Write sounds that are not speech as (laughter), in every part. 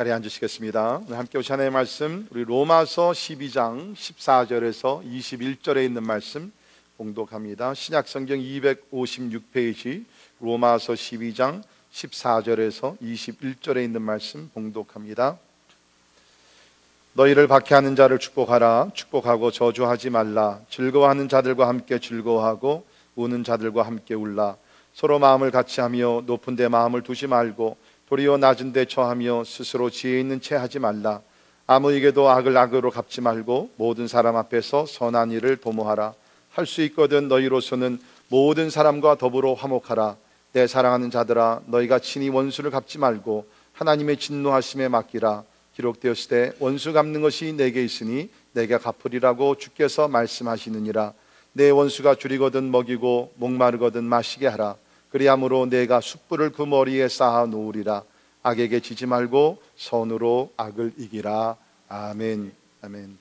자리에 앉으시겠습니다. 함께 오신 하나님의 말씀 우리 로마서 12장 14절에서 21절에 있는 말씀 공독합니다. 신약 성경 256페이지 로마서 12장 14절에서 21절에 있는 말씀 봉독합니다. 너희를 박해하는 자를 축복하라 축복하고 저주하지 말라 즐거워하는 자들과 함께 즐거워하고 우는 자들과 함께 울라 서로 마음을 같이 하며 높은 데 마음을 두지 말고 도리어 낮은 데 처하며 스스로 지혜 있는 채 하지 말라. 아무에게도 악을 악으로 갚지 말고 모든 사람 앞에서 선한 일을 도모하라. 할 수 있거든 너희로서는 모든 사람과 더불어 화목하라. 내 사랑하는 자들아 너희가 친히 원수를 갚지 말고 하나님의 진노하심에 맡기라. 기록되었을 때 원수 갚는 것이 내게 있으니 내가 갚으리라고 주께서 말씀하시느니라. 내 원수가 줄이거든 먹이고 목마르거든 마시게 하라 그리함으로 내가 숯불을 그 머리에 쌓아 놓으리라. 악에게 지지 말고 선으로 악을 이기라. 아멘. 아멘.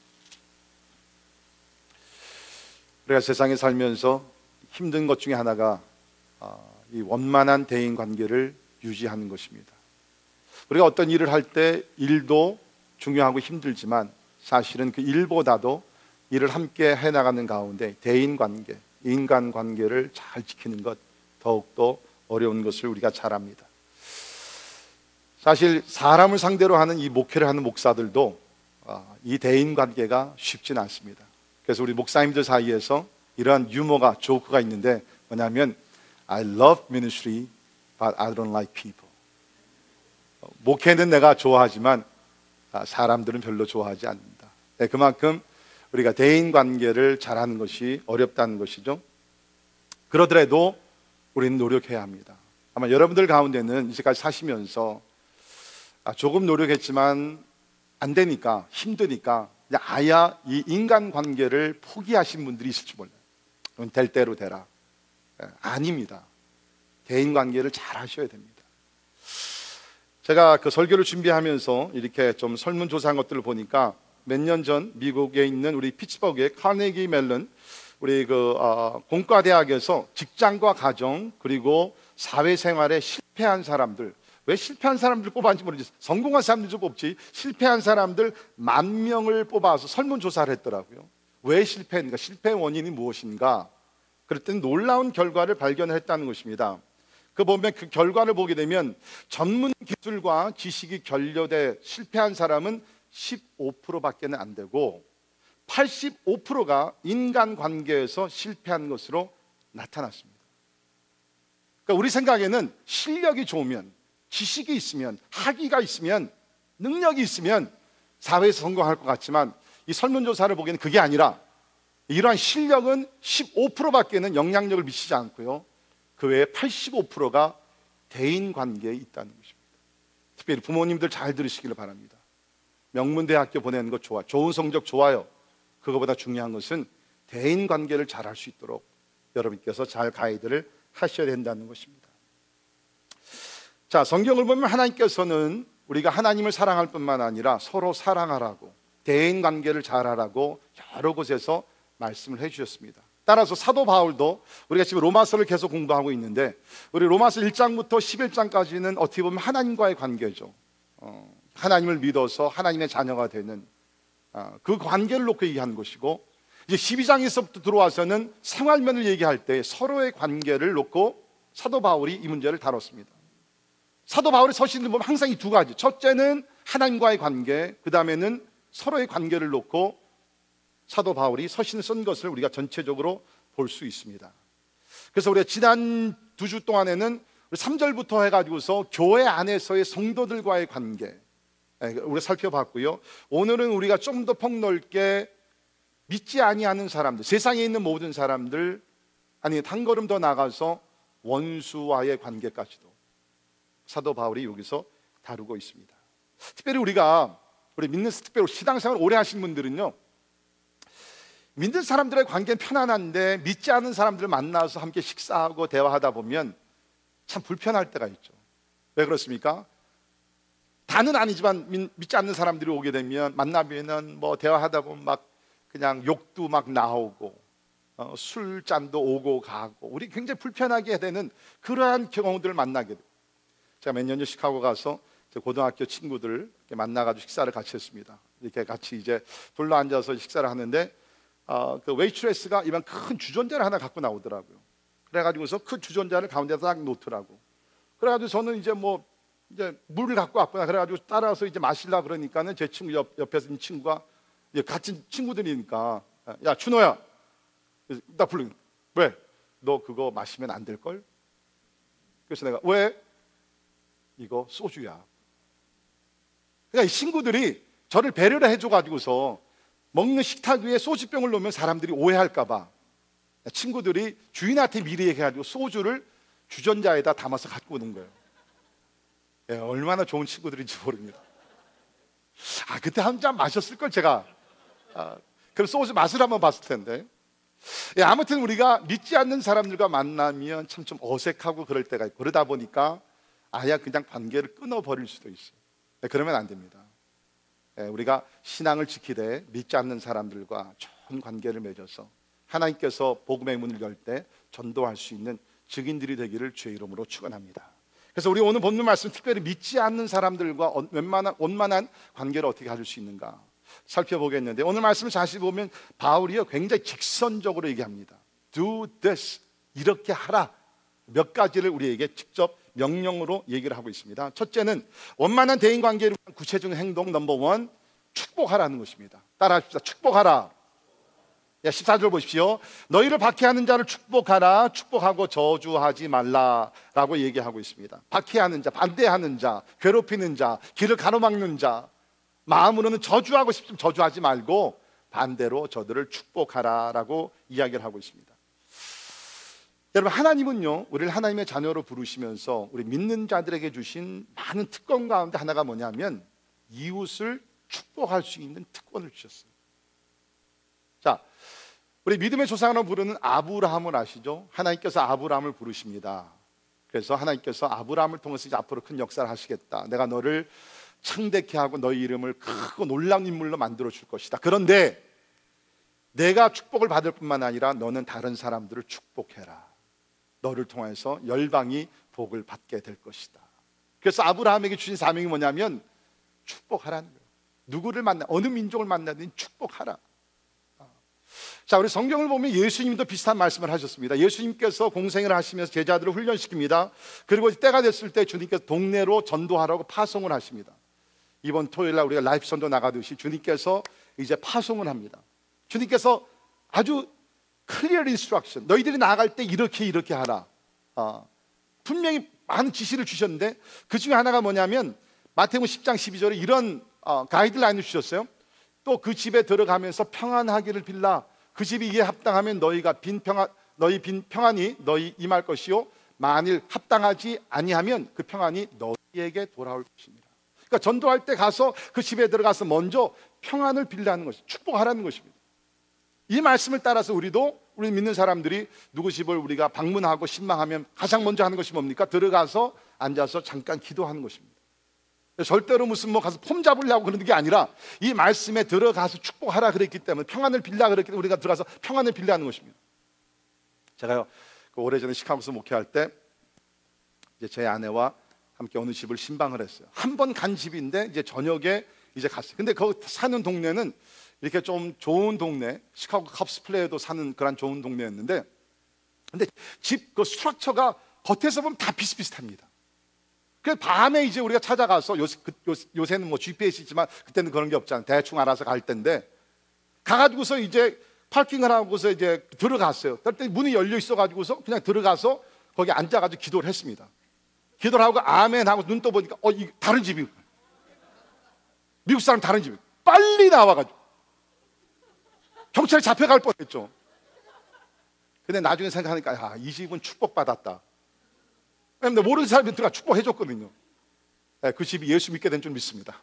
우리가 세상에 살면서 힘든 것 중에 하나가 아, 이 원만한 대인 관계를 유지하는 것입니다. 우리가 어떤 일을 할 때 일도 중요하고 힘들지만 사실은 그 일보다도 일을 함께 해 나가는 가운데 대인 관계, 인간 관계를 잘 지키는 것 더욱더 어려운 것을 우리가 잘 압니다. 사실 사람을 상대로 하는 이 목회를 하는 목사들도 아, 이 대인 관계가 쉽지는 않습니다. 그래서 우리 목사님들 사이에서 이러한 유머가 조크가 있는데 뭐냐면 I love ministry but I don't like people. 목회는 내가 좋아하지만 아, 사람들은 별로 좋아하지 않는다. 네, 그만큼 우리가 대인 관계를 잘하는 것이 어렵다는 것이죠. 그러더라도 우리는 노력해야 합니다. 아마 여러분들 가운데는 이제까지 사시면서 아, 조금 노력했지만 안 되니까 힘드니까 아야 이 인간 관계를 포기하신 분들이 있을지 몰라요. 될 대로 되라. 예, 아닙니다. 대인 관계를 잘 하셔야 됩니다. 제가 그 설교를 준비하면서 이렇게 좀 설문조사한 것들을 보니까 몇 년 전 미국에 있는 우리 피츠버그의 카네기 멜론 우리 그 어, 공과대학에서 직장과 가정 그리고 사회생활에 실패한 사람들 왜 실패한 사람들 뽑았는지 모르겠어요. 성공한 사람들 좀 뽑지 실패한 사람들 만 명을 뽑아서 설문조사를 했더라고요. 왜 실패했는가? 실패 원인이 무엇인가? 그랬더니 놀라운 결과를 발견했다는 것입니다. 그 보면 그 결과를 보게 되면 전문 기술과 지식이 결여돼 실패한 사람은 15%밖에 는 안 되고 85%가 인간 관계에서 실패한 것으로 나타났습니다. 그러니까 우리 생각에는 실력이 좋으면 지식이 있으면 학위가 있으면 능력이 있으면 사회에서 성공할 것 같지만 이 설문조사를 보기에는 그게 아니라 이러한 실력은 15%밖에는 영향력을 미치지 않고요. 그 외에 85%가 대인 관계에 있다는 것입니다. 특별히 부모님들 잘 들으시기를 바랍니다. 명문대학교 보내는 것 좋아. 좋은 성적 좋아요. 그거보다 중요한 것은 대인 관계를 잘 할 수 있도록 여러분께서 잘 가이드를 하셔야 된다는 것입니다. 자, 성경을 보면 하나님께서는 우리가 하나님을 사랑할 뿐만 아니라 서로 사랑하라고 대인 관계를 잘하라고 여러 곳에서 말씀을 해 주셨습니다. 따라서 사도 바울도 우리가 지금 로마서를 계속 공부하고 있는데 우리 로마서 1장부터 11장까지는 어떻게 보면 하나님과의 관계죠. 어, 하나님을 믿어서 하나님의 자녀가 되는 어, 그 관계를 놓고 얘기하는 것이고 이제 12장에서부터 들어와서는 생활면을 얘기할 때 서로의 관계를 놓고 사도 바울이 이 문제를 다뤘습니다. 사도 바울의 서신을 보면 항상 이 두 가지. 첫째는 하나님과의 관계, 그 다음에는 서로의 관계를 놓고 사도 바울이 서신을 쓴 것을 우리가 전체적으로 볼 수 있습니다. 그래서 우리가 지난 두 주 동안에는 3절부터 해가지고서 교회 안에서의 성도들과의 관계 예, 우리가 살펴봤고요. 오늘은 우리가 좀 더 폭넓게 믿지 아니하는 사람들, 세상에 있는 모든 사람들, 아니 한 걸음 더 나가서 원수와의 관계까지도 사도 바울이 여기서 다루고 있습니다. 특별히 우리가 우리 믿는 특별히 시당생활 오래 하신 분들은요. 믿는 사람들의 관계는 편안한데 믿지 않은 사람들을 만나서 함께 식사하고 대화하다 보면 참 불편할 때가 있죠. 왜 그렇습니까? 다는 아니지만 믿지 않는 사람들이 오게 되면 만나면은 뭐 대화하다 보면 막 그냥 욕도 막 나오고 어, 술잔도 오고 가고 우리 굉장히 불편하게 되는 그러한 경우들을 만나게 돼요. 제가 몇 년 전 시카고 가서 제 고등학교 친구들 만나가지고 식사를 같이 했습니다. 이렇게 같이 이제 둘러 앉아서 식사를 하는데 어, 그 웨이트레스가 이만 큰 주전자를 하나 갖고 나오더라고요. 그래가지고서 큰 주전자를 가운데다 딱 놓더라고. 그래가지고 저는 이제 뭐 이제 물을 갖고 왔구나. 그래가지고 따라서 이제 마실라 그러니까는 제 친구 옆, 옆에서 있는 친구가 같은 친구들이니까 야 준호야, 나 부르. 왜? 너 그거 마시면 안 될 걸? 그래서 내가 왜? 이거 소주야. 그러니까 이 친구들이 저를 배려를 해줘가지고서 먹는 식탁 위에 소주병을 놓으면 사람들이 오해할까봐 친구들이 주인한테 미리 얘기해가지고 소주를 주전자에다 담아서 갖고 오는 거예요. 예, 얼마나 좋은 친구들인지 모릅니다. 아 그때 한 잔 마셨을 걸 제가. 아, 그럼 소주 맛을 한번 봤을 텐데. 예, 아무튼 우리가 믿지 않는 사람들과 만나면 참 좀 어색하고 그럴 때가 있고 그러다 보니까 아예 그냥 관계를 끊어버릴 수도 있어요. 예, 그러면 안 됩니다. 예, 우리가 신앙을 지키되 믿지 않는 사람들과 좋은 관계를 맺어서 하나님께서 복음의 문을 열 때 전도할 수 있는 증인들이 되기를 주의 이름으로 축원합니다. 그래서 우리 오늘 본문 말씀 특별히 믿지 않는 사람들과 웬만한 원만한 관계를 어떻게 가질 수 있는가 살펴보겠는데 오늘 말씀을 다시 보면 바울이요 굉장히 직선적으로 얘기합니다. Do this 이렇게 하라 몇 가지를 우리에게 직접 명령으로 얘기를 하고 있습니다. 첫째는 원만한 대인 관계를 위한 구체적인 행동 넘버 원 축복하라는 것입니다. 따라합시다. 축복하라. 14절 보십시오. 너희를 박해하는 자를 축복하라. 축복하고 저주하지 말라라고 얘기하고 있습니다. 박해하는 자, 반대하는 자, 괴롭히는 자, 길을 가로막는 자, 마음으로는 저주하고 싶으면 저주하지 말고 반대로 저들을 축복하라라고 이야기를 하고 있습니다. 여러분 하나님은요 우리를 하나님의 자녀로 부르시면서 우리 믿는 자들에게 주신 많은 특권 가운데 하나가 뭐냐면 이웃을 축복할 수 있는 특권을 주셨어요. 자, 우리 믿음의 조상으로 부르는 아브라함을 아시죠? 하나님께서 아브라함을 부르십니다. 그래서 하나님께서 아브라함을 통해서 이제 앞으로 큰 역사를 하시겠다. 내가 너를 창대케 하고 너희 이름을 크고 놀라운 인물로 만들어 줄 것이다. 그런데 내가 축복을 받을 뿐만 아니라 너는 다른 사람들을 축복해라. 너를 통해서 열방이 복을 받게 될 것이다. 그래서 아브라함에게 주신 사명이 뭐냐면 축복하라는 거예요. 누구를 만나 어느 민족을 만나든 축복하라. 자, 우리 성경을 보면 예수님도 비슷한 말씀을 하셨습니다. 예수님께서 공생을 하시면서 제자들을 훈련시킵니다. 그리고 때가 됐을 때 주님께서 동네로 전도하라고 파송을 하십니다. 이번 토요일 날 우리가 life 전도 나가듯이 주님께서 이제 파송을 합니다. 주님께서 아주 clear instruction 너희들이 나갈 때 이렇게 이렇게 하라. 어, 분명히 많은 지시를 주셨는데 그 중에 하나가 뭐냐면 마태복음 10장 12절에 이런 어, 가이드라인을 주셨어요. 또 그 집에 들어가면서 평안하기를 빌라. 그 집이 이에 합당하면 너희가 빈 평안 너희 빈 평안이 너희 임할 것이요 만일 합당하지 아니하면 그 평안이 너희에게 돌아올 것입니다. 그러니까 전도할 때 가서 그 집에 들어가서 먼저 평안을 빌라는 것이 축복하라는 것입니다. 이 말씀을 따라서 우리도 우리 믿는 사람들이 누구 집을 우리가 방문하고 신망하면 가장 먼저 하는 것이 뭡니까? 들어가서 앉아서 잠깐 기도하는 것입니다. 절대로 무슨 뭐 가서 폼 잡으려고 그러는 게 아니라 이 말씀에 들어가서 축복하라 그랬기 때문에 평안을 빌라 그랬기 때문에 우리가 들어가서 평안을 빌라는 것입니다. 제가요 그 오래전에 시카고에서 목회할 때 이제 제 아내와 함께 어느 집을 신방을 했어요. 한 번 간 집인데 이제 저녁에 이제 갔어요. 근데 거기 사는 동네는 이렇게 좀 좋은 동네, 시카고 컵스 플레이어도 사는 그런 좋은 동네였는데, 근데 집 그 스트럭처가 겉에서 보면 다 비슷비슷합니다. 그래서 밤에 이제 우리가 찾아가서 요새, 그, 요새, 는뭐 GPS 있지만 그때는 그런 게 없잖아요. 대충 알아서 갈 텐데 가가지고서 이제 파킹을 하고서 이제 들어갔어요. 그때 문이 열려 있어가지고서 그냥 들어가서 거기 앉아가지고 기도를 했습니다. 기도를 하고 아멘 하고 눈 떠보니까 어, 이 다른 집이 미국 사람 다른 집이 빨리 나와가지고 경찰에 잡혀갈 뻔했죠. 근데 나중에 생각하니까 야, 이 집은 축복받았다. 왜냐면 모르는 사람이 들어가 축복해줬거든요. 네, 그 집이 예수 믿게 된 줄 믿습니다.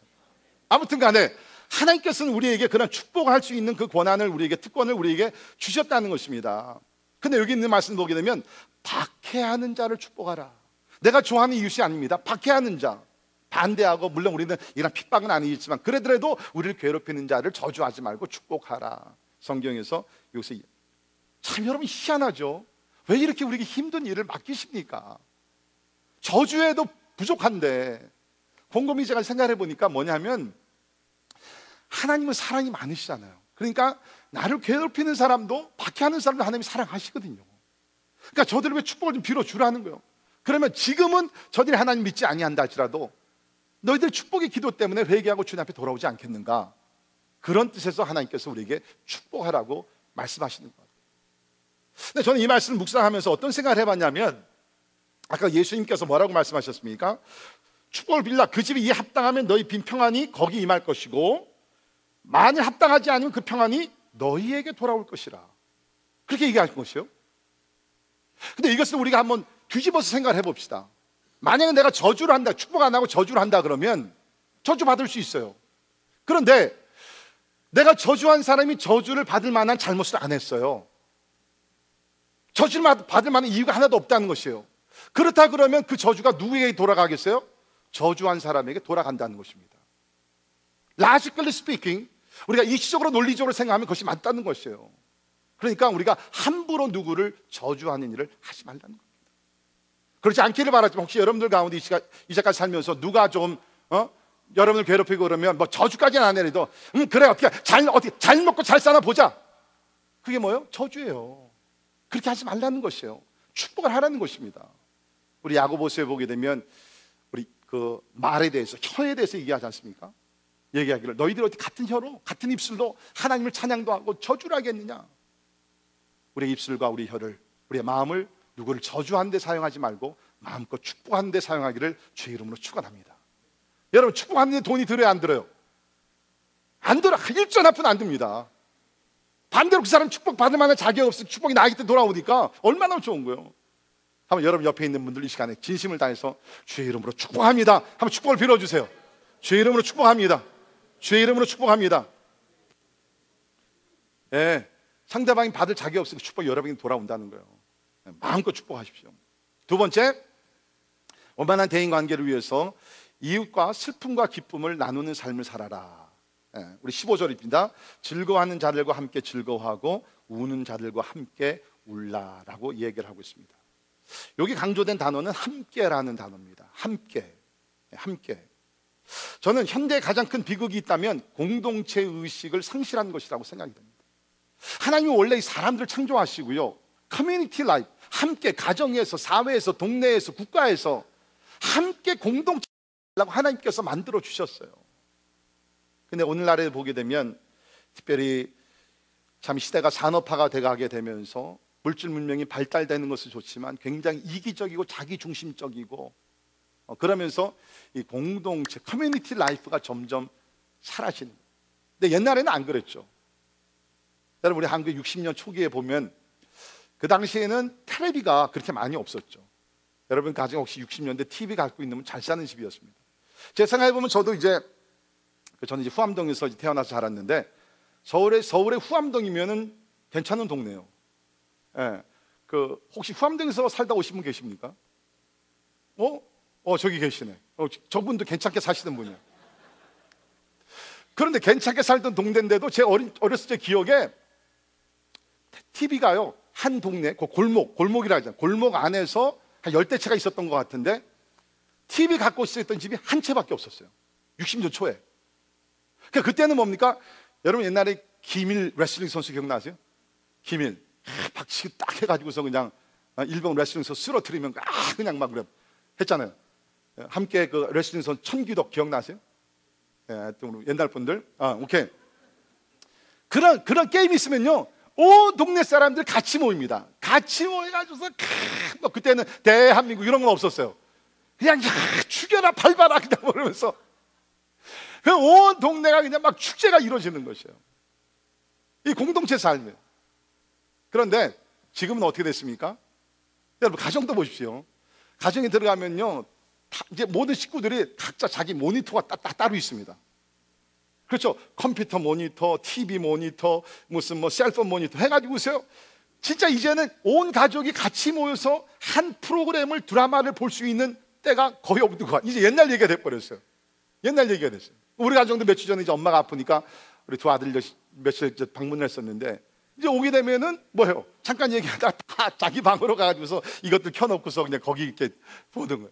아무튼 간에 하나님께서는 우리에게 그런 축복할 수 있는 그 권한을 우리에게 특권을 우리에게 주셨다는 것입니다. 근데 여기 있는 말씀 보게 되면 박해하는 자를 축복하라. 내가 좋아하는 이웃이 아닙니다. 박해하는 자. 반대하고 물론 우리는 이런 핍박은 아니지만 그래도 우리를 괴롭히는 자를 저주하지 말고 축복하라. 성경에서 여기서 참 여러분 희한하죠. 왜 이렇게 우리에게 힘든 일을 맡기십니까? 저주에도 부족한데 곰곰이 제가 생각해 보니까 뭐냐면 하나님은 사랑이 많으시잖아요. 그러니까 나를 괴롭히는 사람도 박해하는 사람도 하나님이 사랑하시거든요. 그러니까 저들을 왜 축복을 좀 빌어 주라는 거예요. 그러면 지금은 저들이 하나님 믿지 아니한다 할지라도 너희들 축복의 기도 때문에 회개하고 주님 앞에 돌아오지 않겠는가? 그런 뜻에서 하나님께서 우리에게 축복하라고 말씀하시는 것 같아요. 근데 저는 이 말씀을 묵상하면서 어떤 생각을 해봤냐면 아까 예수님께서 뭐라고 말씀하셨습니까? 축복을 빌라 그 집이 이 합당하면 너희 빈 평안이 거기 임할 것이고 만일 합당하지 않으면 그 평안이 너희에게 돌아올 것이라 그렇게 얘기하신 것이요. 근데 이것을 우리가 한번 뒤집어서 생각을 해봅시다. 만약에 내가 저주를 한다, 축복 안 하고 저주를 한다 그러면 저주 받을 수 있어요. 그런데 내가 저주한 사람이 저주를 받을 만한 잘못을 안 했어요. 저주를 받을 만한 이유가 하나도 없다는 것이에요. 그렇다 그러면 그 저주가 누구에게 돌아가겠어요? 저주한 사람에게 돌아간다는 것입니다. Logically speaking, 우리가 이시적으로 논리적으로 생각하면 그것이 맞다는 것이에요. 그러니까 우리가 함부로 누구를 저주하는 일을 하지 말라는 겁니다. 그렇지 않기를 바라지만 혹시 여러분들 가운데 이제까지 살면서 누가 좀 어? 여러분을 괴롭히고 그러면 뭐 저주까지는 안 해도 음 그래 어떻게 잘 어떻게 잘 먹고 잘 사나 보자. 그게 뭐예요? 저주예요. 그렇게 하지 말라는 것이에요. 축복을 하라는 것입니다. 우리 야고보서에 보게 되면 우리 그 말에 대해서 혀에 대해서 얘기하지 않습니까? 얘기하기를 너희들 어디 같은 혀로 같은 입술로 하나님을 찬양도 하고 저주를 하겠느냐? 우리의 입술과 우리 혀를 우리의 마음을 누구를 저주한 데 사용하지 말고 마음껏 축복하는 데 사용하기를 주의 이름으로 축원합니다. 여러분 축복하는 데 돈이 들어야 안 들어요? 안 들어. 일전 앞은 안 듭니다. 반대로 그 사람 축복 받을 만한 자격 없어 축복이 나에게 돌아오니까 얼마나 좋은 거예요. 한번 여러분 옆에 있는 분들 이 시간에 진심을 다해서 주의 이름으로 축복합니다. 한번 축복을 빌어주세요. 주의 이름으로 축복합니다. 주의 이름으로 축복합니다. 예, 상대방이 받을 자격 없으니 축복 여러분이 돌아온다는 거예요. 예, 마음껏 축복하십시오. 두 번째, 원만한 대인 관계를 위해서 이웃과 슬픔과 기쁨을 나누는 삶을 살아라. 예, 우리 15절입니다. 즐거워하는 자들과 함께 즐거워하고 우는 자들과 함께 울라라고 얘기를 하고 있습니다. 여기 강조된 단어는 함께라는 단어입니다. 함께. 예, 함께. 저는 현대 가장 큰 비극이 있다면 공동체 의식을 상실한 것이라고 생각이 됩니다. 하나님이 원래 사람들을 창조하시고요. community life, 함께 가정에서, 사회에서, 동네에서, 국가에서 함께 공동체 라고 하나님께서 만들어 주셨어요. 근데 오늘날에 보게 되면 특별히 참 시대가 산업화가 돼 가게 되면서 물질 문명이 발달되는 것은 좋지만 굉장히 이기적이고 자기 중심적이고 어, 그러면서 이 공동체 community life가 점점 사라지는. 근데 옛날에는 안 그랬죠. 여러분 우리 한국 60년 초기에 보면 그 당시에는 텔레비가 그렇게 많이 없었죠. 여러분 가정 혹시 60년대 TV 갖고 있는 분 잘 사는 집이었습니다. 제 생각해 보면 저도 이제 그 저는 이제 후암동에서 태어나서 자랐는데 서울의 서울의 후암동이면은 괜찮은 동네요. 예. 그 혹시 후암동에서 살다 오신 분 계십니까? 어? 어 저기 계시네. 어, 저분도 괜찮게 사시는 분이야. 그런데 괜찮게 살던 동네인데도 제 어린 어렸을 때 기억에 TV가요 한 동네 그 골목 골목이라 하잖아요. 골목 안에서 한 열댓 채가 있었던 것 같은데 TV 갖고 있었던 집이 한 채밖에 없었어요. 60년 초에. 그러니까 그때는 뭡니까? 여러분 옛날에 김일 레슬링 선수 기억나세요? 김일 박치기 딱 해가지고서 그냥 일본 레슬링 선수 쓰러뜨리면 아 그냥 막 그래 했잖아요. 함께 그 레슬링 선 천규덕 기억나세요? 예, 옛날 분들. 아, 오케이. 그런 그런 게임 있으면요. 온 동네 사람들 같이 모입니다. 같이 모여가지고서 뭐 그때는 대한민국 이런 건 없었어요. 그냥 야, 죽여라 밟아라 그냥 그러면서 온 동네가 그냥 막 축제가 이루어지는 것이에요. 이 공동체 삶이에요. 그런데 지금은 어떻게 됐습니까? 여러분 가정도 보십시오. 가정에 들어가면요, 이제 모든 식구들이 각자 자기 모니터가 따, 따, 따로 있습니다. 그렇죠. 컴퓨터 모니터, TV 모니터, 무슨 뭐 셀폰 모니터 해가지고서요. 진짜 이제는 온 가족이 같이 모여서 한 프로그램을 드라마를 볼 수 있는 때가 거의 없는 것 같아요. 이제 옛날 얘기가 돼버렸어요. 옛날 얘기가 됐어요. 우리 가정도 며칠 전에 이제 엄마가 아프니까 우리 두 아들 며칠 방문을 했었는데 이제 오게 되면은 뭐예요? 잠깐 얘기하다 (laughs) 다 자기 방으로 가가지고서 이것들 켜놓고서 그냥 거기 이렇게 보는 거예요.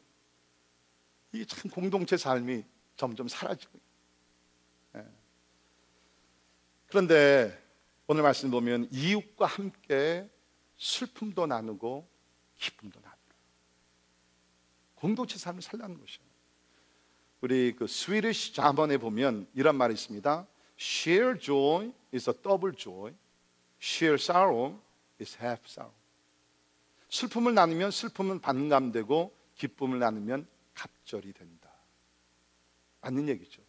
이게 참 공동체 삶이 점점 사라지고. 예. 그런데 오늘 말씀 보면 이웃과 함께 슬픔도 나누고 기쁨도 나누고 공동체 삶을 살라는 것이에요. 우리 그 스위디시 자문에 보면 이런 말이 있습니다. Share joy is a double joy. Share sorrow is half sorrow. 슬픔을 나누면 슬픔은 반감되고 기쁨을 나누면 갑절이 된다. 맞는 얘기죠.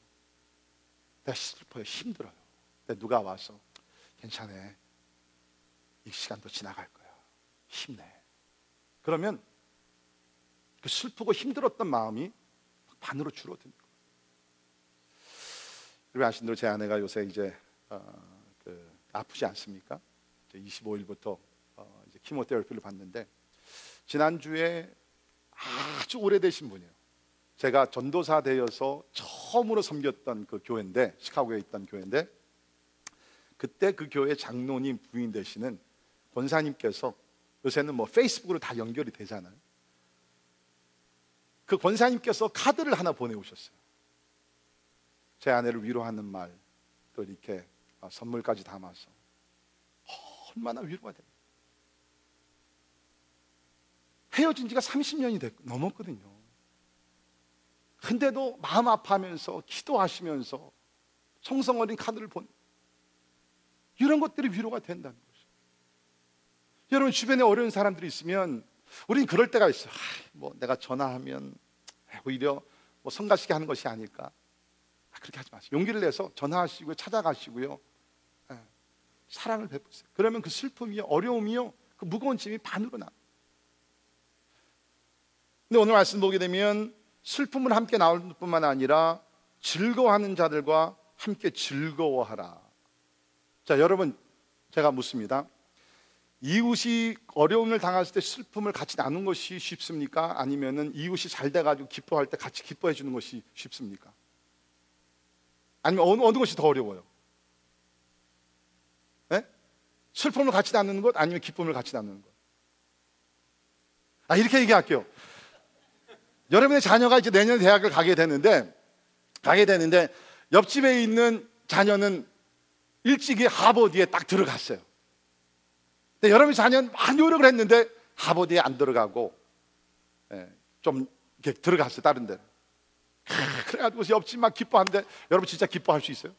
내가 슬퍼요. 힘들어요. 근데 누가 와서 괜찮아. 이 시간도 지나갈 거야. 힘내. 그러면 그 슬프고 힘들었던 마음이 반으로 줄어드는 거예요. 그리고 아신 대로 제 아내가 요새 이제 어, 그 아프지 않습니까? 25일부터 어, 이제 키모테라피를 받는데 지난주에 아주 오래되신 분이에요. 제가 전도사 되어서 처음으로 섬겼던 그 교회인데 시카고에 있던 교회인데 그때 그 교회 장로님 부인 되시는 권사님께서 요새는 뭐 페이스북으로 다 연결이 되잖아요. 그 권사님께서 카드를 하나 보내오셨어요. 제 아내를 위로하는 말, 또 이렇게 어, 선물까지 담아서 얼마나 위로가 됩니다. 헤어진 지가 30년이 됐, 넘었거든요. 근데도 마음 아파하면서 기도하시면서 성성 어린 카드를 본 이런 것들이 위로가 된다는 거죠. 여러분 주변에 어려운 사람들이 있으면 우리는 그럴 때가 있어요. 아, 뭐 내가 전화하면 오히려 뭐 성가시게 하는 것이 아닐까. 아, 그렇게 하지 마세요. 용기를 내서 전화하시고요, 찾아가시고요. 예, 사랑을 베푸세요. 그러면 그 슬픔이요, 어려움이요, 그 무거운 짐이 반으로 나. 근데 오늘 말씀 보게 되면 슬픔을 함께 나올 뿐만 아니라 즐거워하는 자들과 함께 즐거워하라. 자, 여러분, 제가 묻습니다. 이웃이 어려움을 당했을 때 슬픔을 같이 나눈 것이 쉽습니까? 아니면은 이웃이 잘 돼가지고 기뻐할 때 같이 기뻐해 주는 것이 쉽습니까? 아니면 어느, 어느 것이 더 어려워요? 네? 슬픔을 같이 나누는 것 아니면 기쁨을 같이 나누는 것? 아, 이렇게 얘기할게요. 여러분의 자녀가 이제 내년 대학을 가게 되는데, 가게 되는데, 옆집에 있는 자녀는 일찍이 하버드에 딱 들어갔어요. 근데 여러분의 자녀는 많이 노력을 했는데 하버드에 안 들어가고 예, 좀 이렇게 들어갔어요 다른 데. 그래가지고 옆집 막 기뻐하는데 여러분 진짜 기뻐할 수 있어요?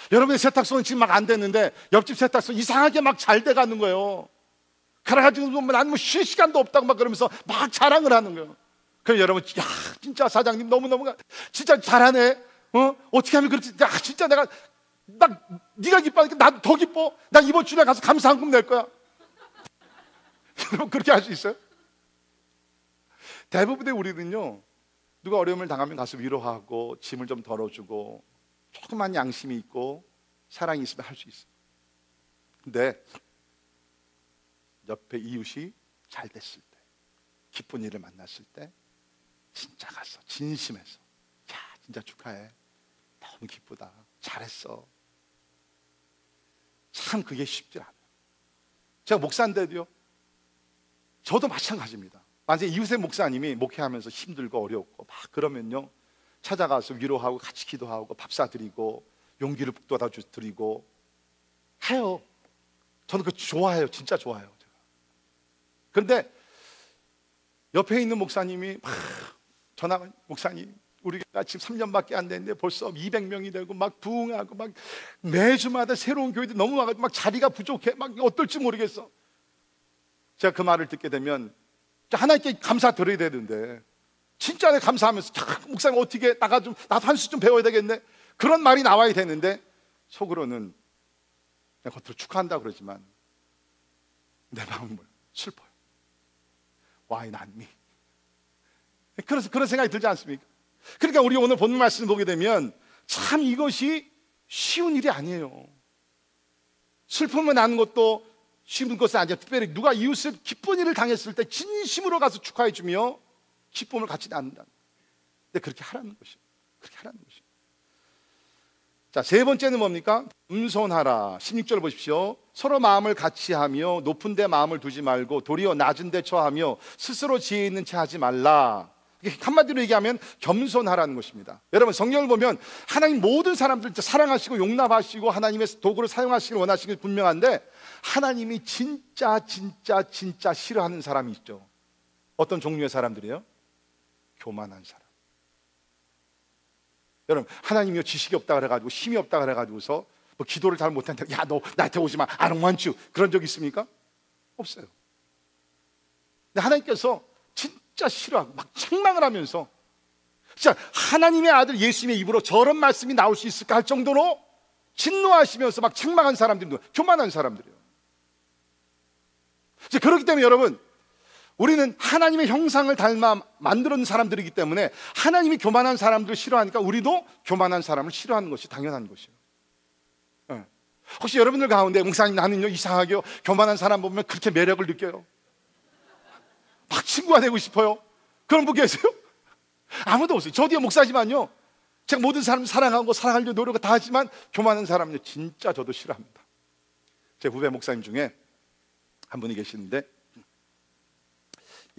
어. 여러분의 세탁소는 지금 막 안 됐는데 옆집 세탁소 이상하게 막 잘 돼가는 거예요. 그래가지고 난뭐 쉴 시간도 없다고 막 그러면서 막 자랑을 하는 거예요. 그럼 여러분, 야, 진짜 사장님 너무 너무, 진짜 잘하네. 어? 어떻게 하면 그렇지? 야, 진짜 내가 나 네가 기뻐하니까 나도 더 기뻐. 나 이번 주에 가서 감사한금 낼 거야. (laughs) 여러분 그렇게 할 수 있어요? 대부분의 우리는요. 누가 어려움을 당하면 가서 위로하고 짐을 좀 덜어주고 조그만 양심이 있고 사랑이 있으면 할 수 있어요. 근데 옆에 이웃이 잘 됐을 때, 기쁜 일을 만났을 때 진짜 가서 진심에서 야 진짜 축하해. 너무 기쁘다. 잘했어. 참 그게 쉽지 않아요. 제가 목사인데도요. 저도 마찬가지입니다. 만약에 이웃의 목사님이 목회하면서 힘들고 어렵고 막 그러면요. 찾아가서 위로하고 같이 기도하고 밥 사드리고 용기를 북돋아 드리고 해요. 저는 그 좋아해요. 진짜 좋아해요. 제가. 그런데 옆에 있는 목사님이 막 전화 목사님 우리가 지금 3년밖에 안 됐는데 벌써 200명이 되고 막 부흥하고 막 매주마다 새로운 교회들 너무 와가지고 막 자리가 부족해 막 어떨지 모르겠어. 제가 그 말을 듣게 되면 하나님께 감사 드려야 되는데 진짜 내 감사하면서 목사님 어떻게 나가 좀 나도 한 수 좀 배워야 되겠네 그런 말이 나와야 되는데 속으로는 내가 겉으로 축하한다 그러지만 내 마음은 슬퍼요. Why not me? 그런, 그런 생각이 들지 않습니까? 그러니까 우리 오늘 본 말씀 을 보게 되면 참 이것이 쉬운 일이 아니에요. 슬픔을 나는 것도 쉬운 것은 아니야. 특별히 누가 이웃을 기쁜 일을 당했을 때 진심으로 가서 축하해 주며 기쁨을 같이 나눈다. 근데 그렇게 하라는 것이 그렇게 하라는 것이 자, 세 번째는 뭡니까? 음손하라. 16절 보십시오. 서로 마음을 같이 하며 높은 데 마음을 두지 말고 도리어 낮은 데 처하며 스스로 지혜 있는 채 하지 말라. 한마디로 얘기하면 겸손하라는 것입니다. 여러분 성경을 보면 하나님 모든 사람들 사랑하시고 용납하시고 하나님의 도구를 사용하시길 원하시길 분명한데 하나님이 진짜 진짜 진짜 싫어하는 사람이 있죠. 어떤 종류의 사람들이요? 교만한 사람. 여러분 하나님이 지식이 없다 그래가지고 힘이 없다 그래가지고서 뭐 기도를 잘 못한다. 야너 나한테 오지 마. I don't. 그런 적 있습니까? 없어요. 근데 하나님께서 진짜 싫어하고 막 책망을 하면서 진짜 하나님의 아들 예수님의 입으로 저런 말씀이 나올 수 있을까 할 정도로 진노하시면서 막 책망한 사람들도 교만한 사람들이에요. 그렇기 때문에 여러분 우리는 하나님의 형상을 닮아 만드는 사람들이기 때문에 하나님이 교만한 사람들을 싫어하니까 우리도 교만한 사람을 싫어하는 것이 당연한 것이에요. 네. 혹시 여러분들 가운데 목사님 나는요 이상하게 교만한 사람 보면 그렇게 매력을 느껴요. 막 친구가 되고 싶어요. 그런 분 계세요? 아무도 없어요. 저 뒤에 목사지만요. 제가 모든 사람 사랑하고 사랑하려고 노력을 다 하지만 교만한 사람은요 진짜 저도 싫어합니다. 제 후배 목사님 중에 한 분이 계시는데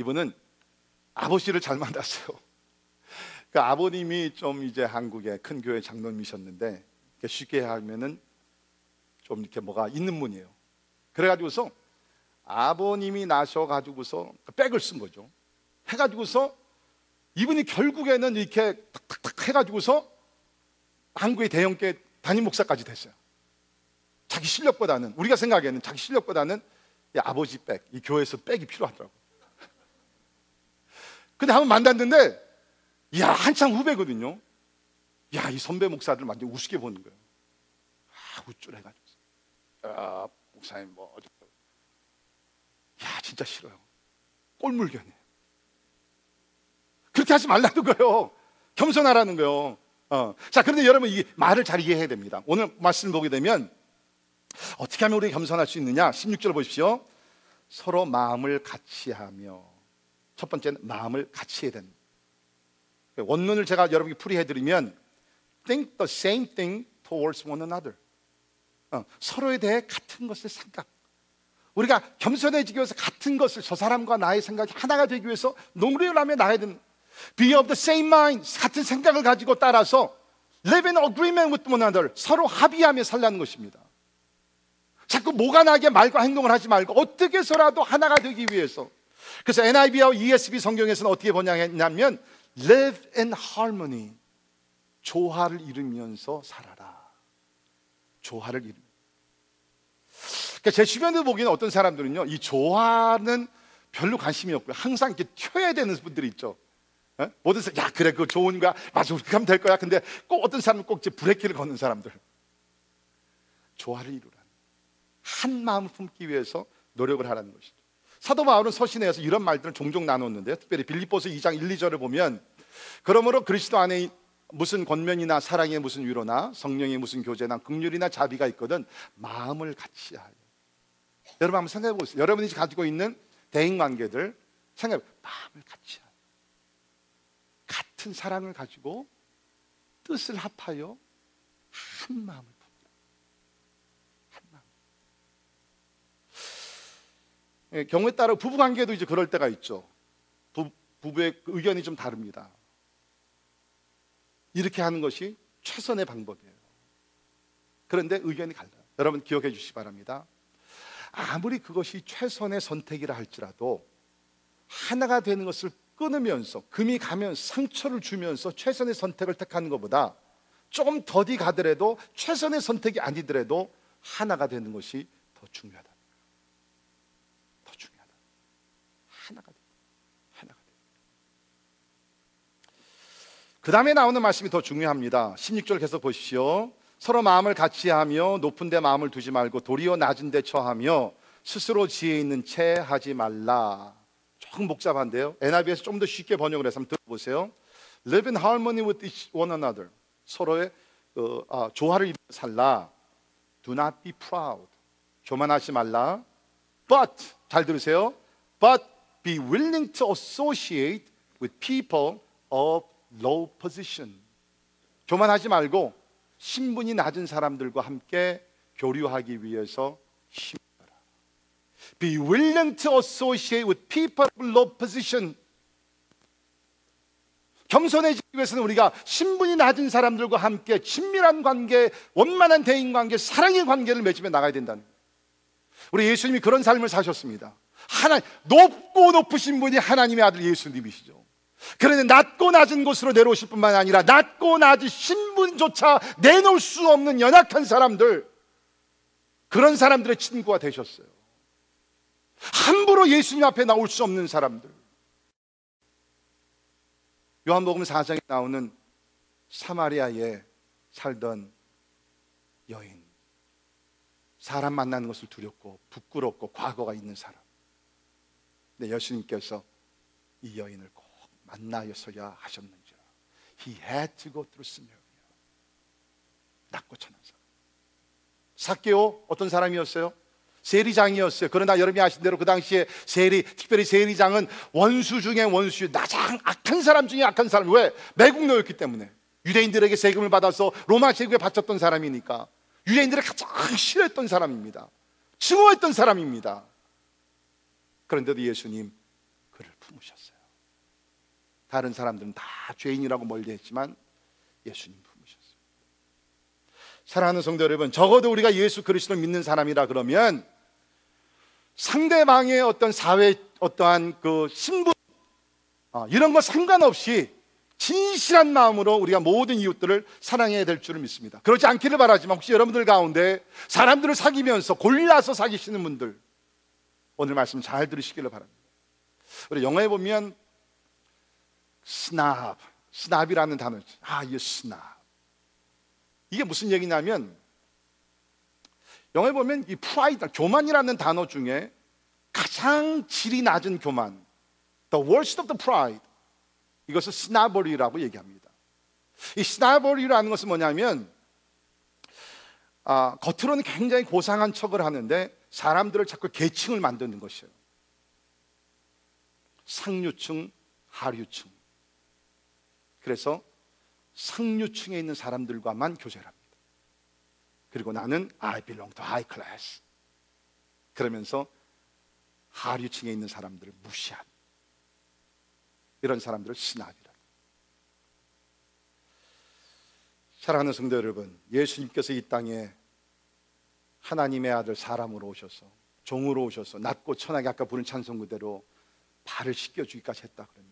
이분은 아버지를 잘 만났어요. 그 아버님이 좀 이제 한국의 큰 교회 장로님이셨는데 쉽게 하면은 좀 이렇게 뭐가 있는 분이에요. 그래가지고서 아버님이 나셔가지고서 백을 쓴 거죠. 해가지고서 이분이 결국에는 이렇게 탁탁탁 해가지고서 한국의 대형계 담임 목사까지 됐어요. 자기 실력보다는 우리가 생각하기에는 자기 실력보다는 이 아버지 백, 이 교회에서 백이 필요하더라고. 근데 한번 만났는데, 야 한창 후배거든요. 야 이 선배 목사들 완전 우습게 보는 거예요. 아 우쭐해가지고, 아 목사님 뭐 야, 진짜 싫어요. 꼴물견이에요. 그렇게 하지 말라는 거예요. 겸손하라는 거예요. 어. 자, 그런데 여러분 이 말을 잘 이해해야 됩니다. 오늘 말씀을 보게 되면 어떻게 하면 우리 겸손할 수 있느냐? 16절 보십시오. 서로 마음을 같이 하며 첫 번째는 마음을 같이 해야 된다. 원문을 제가 여러분께 풀이해 드리면 think the same thing towards one another. 어, 서로에 대해 같은 것을 생각. 우리가 겸손해지기 위해서 같은 것을 저 사람과 나의 생각이 하나가 되기 위해서 노력을 하며 나야 되는 Be of the same mind 같은 생각을 가지고 따라서 Live in agreement with one another 서로 합의하며 살라는 것입니다 자꾸 뭐가 나게 말과 행동을 하지 말고 어떻게 해서라도 하나가 되기 위해서 그래서 NIV와 ESV 성경에서는 어떻게 번역했냐면 Live in harmony 조화를 이루면서 살아라 조화를 이루 그러니까 제 주변에 보기에는 어떤 사람들은요, 이 조화는 별로 관심이 없고요. 항상 이렇게 튀어야 되는 분들이 있죠. 에? 어? 모든 사람, 야, 그래, 그거 좋은 거야. 맞아, 그렇게 하면 될 거야. 근데 꼭 어떤 사람은 꼭 이제 브레이크를 거는 사람들. 조화를 이루라. 한 마음을 품기 위해서 노력을 하라는 것이죠. 사도 바울은 서신에서 이런 말들을 종종 나눴는데요. 특별히 빌립보서 2장 1, 2절을 보면 그러므로 그리스도 안에 무슨 권면이나 사랑의 무슨 위로나 성령의 무슨 교제나 긍휼이나 자비가 있거든 마음을 같이 하여 여러분 한번 생각해 보세요. 여러분이 가지고 있는 대인 관계들 생각해 마음을 같이 하여 같은 사랑을 가지고 뜻을 합하여 한 마음을 품으라. 한 마음. 예, 경우에 따라 부부 관계도 이제 그럴 때가 있죠. 부, 부부의 의견이 좀 다릅니다. 이렇게 하는 것이 최선의 방법이에요. 그런데 의견이 갈라요. 여러분 기억해 주시기 바랍니다. 아무리 그것이 최선의 선택이라 할지라도 하나가 되는 것을 끊으면서 금이 가면 상처를 주면서 최선의 선택을 택하는 것보다 조금 더디 가더라도 최선의 선택이 아니더라도 하나가 되는 것이 더 중요하다. 더 중요하다. 하나가 돼. 하나가 돼. 그 다음에 나오는 말씀이 더 중요합니다. 16절 계속 보십시오. 서로 마음을 같이 하며 높은 데 마음을 두지 말고 도리어 낮은 데 처하며 스스로 지혜 있는 채 하지 말라. 조금 복잡한데요. NIV에서 좀 더 쉽게 번역을 해서 한번 들어보세요. Live in harmony with each one another. 서로의 어, 아, 조화를 살라. Do not be proud. 교만하지 말라. But 잘 들으세요. But be willing to associate with people of low position. 교만하지 말고 신분이 낮은 사람들과 함께 교류하기 위해서 힘써라. Be willing to associate with people of low position. 겸손해지기 위해서는 우리가 신분이 낮은 사람들과 함께 친밀한 관계, 원만한 대인 관계, 사랑의 관계를 맺으며 나가야 된다는. 우리 예수님이 그런 삶을 사셨습니다. 하나 높고 높으신 분이 하나님의 아들 예수님이시죠. 그런데 낮고 낮은 곳으로 내려오실 뿐만 아니라 낮고 낮은 신분조차 내놓을 수 없는 연약한 사람들 그런 사람들의 친구가 되셨어요. 함부로 예수님 앞에 나올 수 없는 사람들. 요한복음 4장에 나오는 사마리아에 살던 여인. 사람 만나는 것을 두렵고 부끄럽고 과거가 있는 사람. 근데 예수님께서 이 여인을 꼭 만나서야 하셨는지. He had to go through Samaria. 낮고 천한 사람. 사케오 어떤 사람이었어요? 세리장이었어요. 그러나 여러분이 아신 대로 그 당시에 세리, 특별히 세리장은 원수 중에 원수, 가장 악한 사람 중에 악한 사람. 왜? 매국노였기 때문에. 유대인들에게 세금을 받아서 로마 제국에 바쳤던 사람이니까. 유대인들을 가장 싫어했던 사람입니다. 증오했던 사람입니다. 그런데도 예수님. 다른 사람들은 다 죄인이라고 멀리했지만 예수님 품으셨어요. 사랑하는 성도 여러분, 적어도 우리가 예수 그리스도를 믿는 사람이라 그러면 상대방의 어떤 사회 어떠한 그 신분 어, 이런 거 상관없이 진실한 마음으로 우리가 모든 이웃들을 사랑해야 될 줄을 믿습니다. 그렇지 않기를 바라지만 혹시 여러분들 가운데 사람들을 사귀면서 골라서 사귀시는 분들 오늘 말씀 잘 들으시기를 바랍니다. 우리 영어에 보면 snob, snob이라는 단어 아, 이 snob. 이게 무슨 얘기냐면 영어에 보면 이 pride, 교만이라는 단어 중에 가장 질이 낮은 교만, the worst of the pride. 이것을 snobbery라고 얘기합니다. 이 snobbery라는 것은 뭐냐면 아, 겉으로는 굉장히 고상한 척을 하는데 사람들을 자꾸 계층을 만드는 것이에요. 상류층, 하류층. 그래서 상류층에 있는 사람들과만 교제를 합니다. 그리고 나는 I belong to high class. 그러면서 하류층에 있는 사람들을 무시한 이런 사람들을 신학이라. 사랑하는 성도 여러분, 예수님께서 이 땅에 하나님의 아들 사람으로 오셔서 종으로 오셔서 낮고 천하게 아까 부른 찬송 그대로 발을 씻겨 주기까지 했다 그러면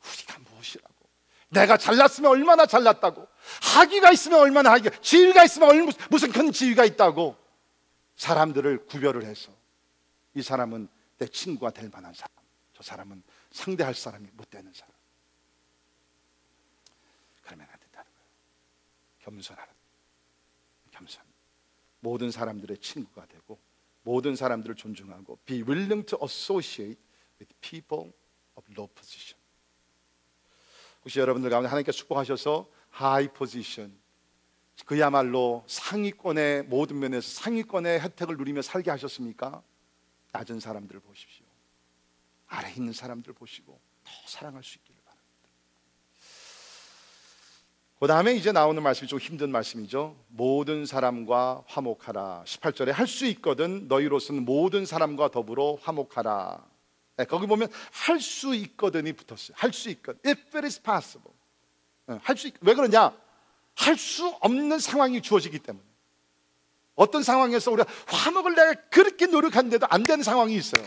우리가 무엇이라고 내가 잘났으면 얼마나 잘났다고 학위가 있으면 얼마나 학위 지위가 있으면 얼마, 무슨 큰 지위가 있다고 사람들을 구별을 해서 이 사람은 내 친구가 될 만한 사람 저 사람은 상대할 사람이 못 되는 사람. 그러면 안 된다는 거예요. 겸손하라. 겸손. 모든 사람들의 친구가 되고 모든 사람들을 존중하고 be willing to associate with people of low position. 혹시 여러분들 가운데 하나님께 축복하셔서 high position 그야말로 상위권의 모든 면에서 상위권의 혜택을 누리며 살게 하셨습니까? 낮은 사람들을 보십시오. 아래 있는 사람들 보시고 더 사랑할 수 있기를 바랍니다. 그 다음에 이제 나오는 말씀이 좀 힘든 말씀이죠. 모든 사람과 화목하라. 18절에 할 수 있거든 너희로서는 모든 사람과 더불어 화목하라. 네, 거기 보면 할 수 있거든이 붙었어요. 할 수 있거든. If it is possible. 네, 할수 있... 왜 그러냐? 할 수 없는 상황이 주어지기 때문에. 어떤 상황에서 우리가 화목을 내가 그렇게 노력하는데도 안 되는 상황이 있어요.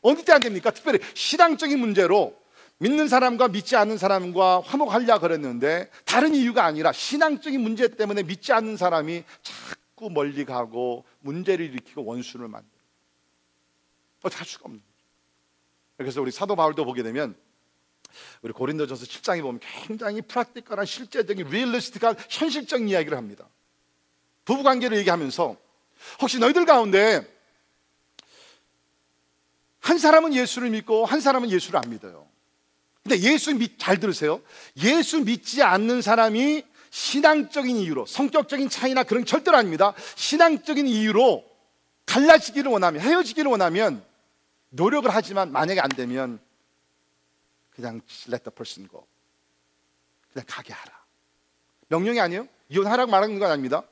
어느 때 안 됩니까? 특별히 신앙적인 문제로 믿는 사람과 믿지 않는 사람과 화목하려 그랬는데 다른 이유가 아니라 신앙적인 문제 때문에 믿지 않는 사람이 자꾸 멀리 가고 문제를 일으키고 원수를 만들어. 어떻게 할 수가 없는. 그래서 우리 사도 바울도 보게 되면 우리 고린도전서 7장에 보면 굉장히 프락티컬한 실제적인 리얼리스틱한 현실적인 이야기를 합니다. 부부 관계를 얘기하면서 혹시 너희들 가운데 한 사람은 예수를 믿고 한 사람은 예수를 안 믿어요. 근데 예수 믿, 잘 들으세요. 예수 믿지 않는 사람이 신앙적인 이유로, 성격적인 차이나 그런 절대로 아닙니다. 신앙적인 이유로 갈라지기를 원하면, 헤어지기를 원하면 노력을 하지만 만약에 안 되면 그냥 let the person go. 그냥 가게 하라. 명령이 아니에요? 이혼하라고 말하는 건 아닙니다.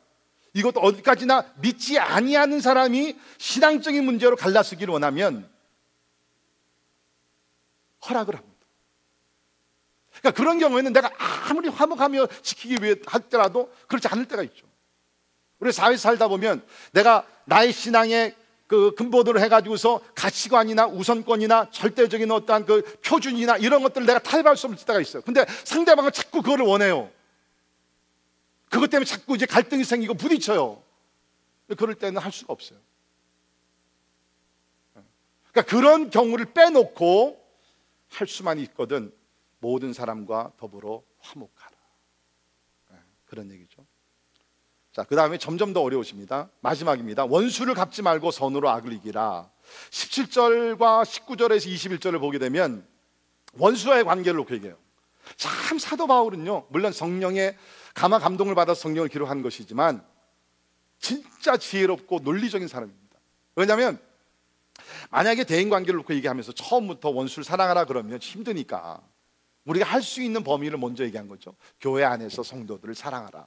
이것도 어디까지나 믿지 아니하는 사람이 신앙적인 문제로 갈라서기를 원하면 허락을 합니다. 그러니까 그런 경우에는 내가 아무리 화목하며 지키기 위해 할때라도 그렇지 않을 때가 있죠. 우리 사회 살다 보면 내가 나의 신앙의 그 근본으로 해가지고서 가치관이나 우선권이나 절대적인 어떠한 그 표준이나 이런 것들을 내가 타협할 수 없을 때가 있어요. 근데 상대방은 자꾸 그거를 원해요. 그것 때문에 자꾸 이제 갈등이 생기고 부딪혀요. 그럴 때는 할 수가 없어요. 그러니까 그런 경우를 빼놓고 할 수만 있거든 모든 사람과 더불어 화목하라. 네, 그런 얘기죠. 자, 그 다음에 점점 더 어려우십니다. 마지막입니다. 원수를 갚지 말고 선으로 악을 이기라. 17절과 19절에서 21절을 보게 되면 원수와의 관계를 놓고 얘기해요. 참 사도 바울은요, 물론 성령의 감화 감동을 받아 성령을 기록한 것이지만 진짜 지혜롭고 논리적인 사람입니다. 왜냐하면 만약에 대인 관계를 놓고 얘기하면서 처음부터 원수를 사랑하라 그러면 힘드니까 우리가 할 수 있는 범위를 먼저 얘기한 거죠. 교회 안에서 성도들을 사랑하라.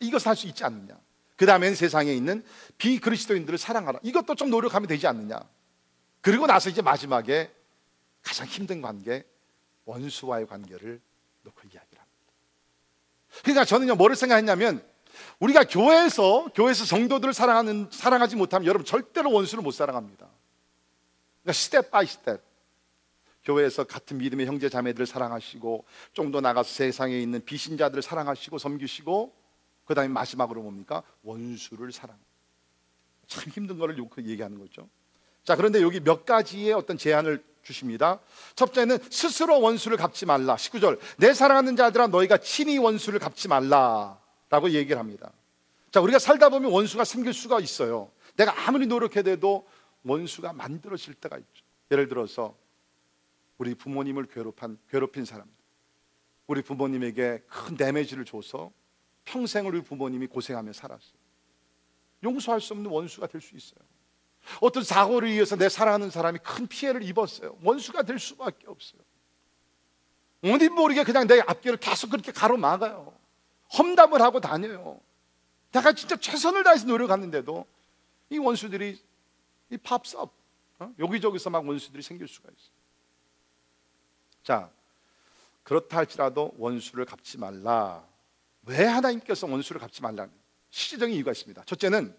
이것을 할 수 있지 않느냐. 그 다음에는 세상에 있는 비그리스도인들을 사랑하라. 이것도 좀 노력하면 되지 않느냐. 그리고 나서 이제 마지막에 가장 힘든 관계, 원수와의 관계를 놓고 이야기를 합니다. 그러니까 저는요, 뭐를 생각했냐면, 우리가 교회에서, 교회에서 성도들을 사랑하는, 사랑하지 못하면 여러분 절대로 원수를 못 사랑합니다. 그러니까 step by step. 교회에서 같은 믿음의 형제 자매들을 사랑하시고 좀 더 나가서 세상에 있는 비신자들을 사랑하시고 섬기시고 그 다음에 마지막으로 뭡니까? 원수를 사랑. 참 힘든 거를 얘기하는 거죠. 자, 그런데 여기 몇 가지의 어떤 제안을 주십니다. 첫째는 스스로 원수를 갚지 말라. 19절. 내 사랑하는 자들아 너희가 친히 원수를 갚지 말라. 라고 얘기를 합니다. 자, 우리가 살다 보면 원수가 생길 수가 있어요. 내가 아무리 노력해도 원수가 만들어질 때가 있죠. 예를 들어서 우리 부모님을 괴롭한 괴롭힌 사람, 우리 부모님에게 큰 데미지를 줘서 평생을 우리 부모님이 고생하며 살았어요. 용서할 수 없는 원수가 될 수 있어요. 어떤 사고를 위해서 내 사랑하는 사람이 큰 피해를 입었어요. 원수가 될 수밖에 없어요. 어디 모르게 그냥 내 앞길을 계속 그렇게 가로막아요. 험담을 하고 다녀요. 내가 진짜 최선을 다해서 노력하는데도 이 원수들이 이 팝스업 어? 여기저기서 막 원수들이 생길 수가 있어요. 자, 그렇다 할지라도 원수를 갚지 말라. 왜 하나님께서 원수를 갚지 말라는 시제적인 이유가 있습니다. 첫째는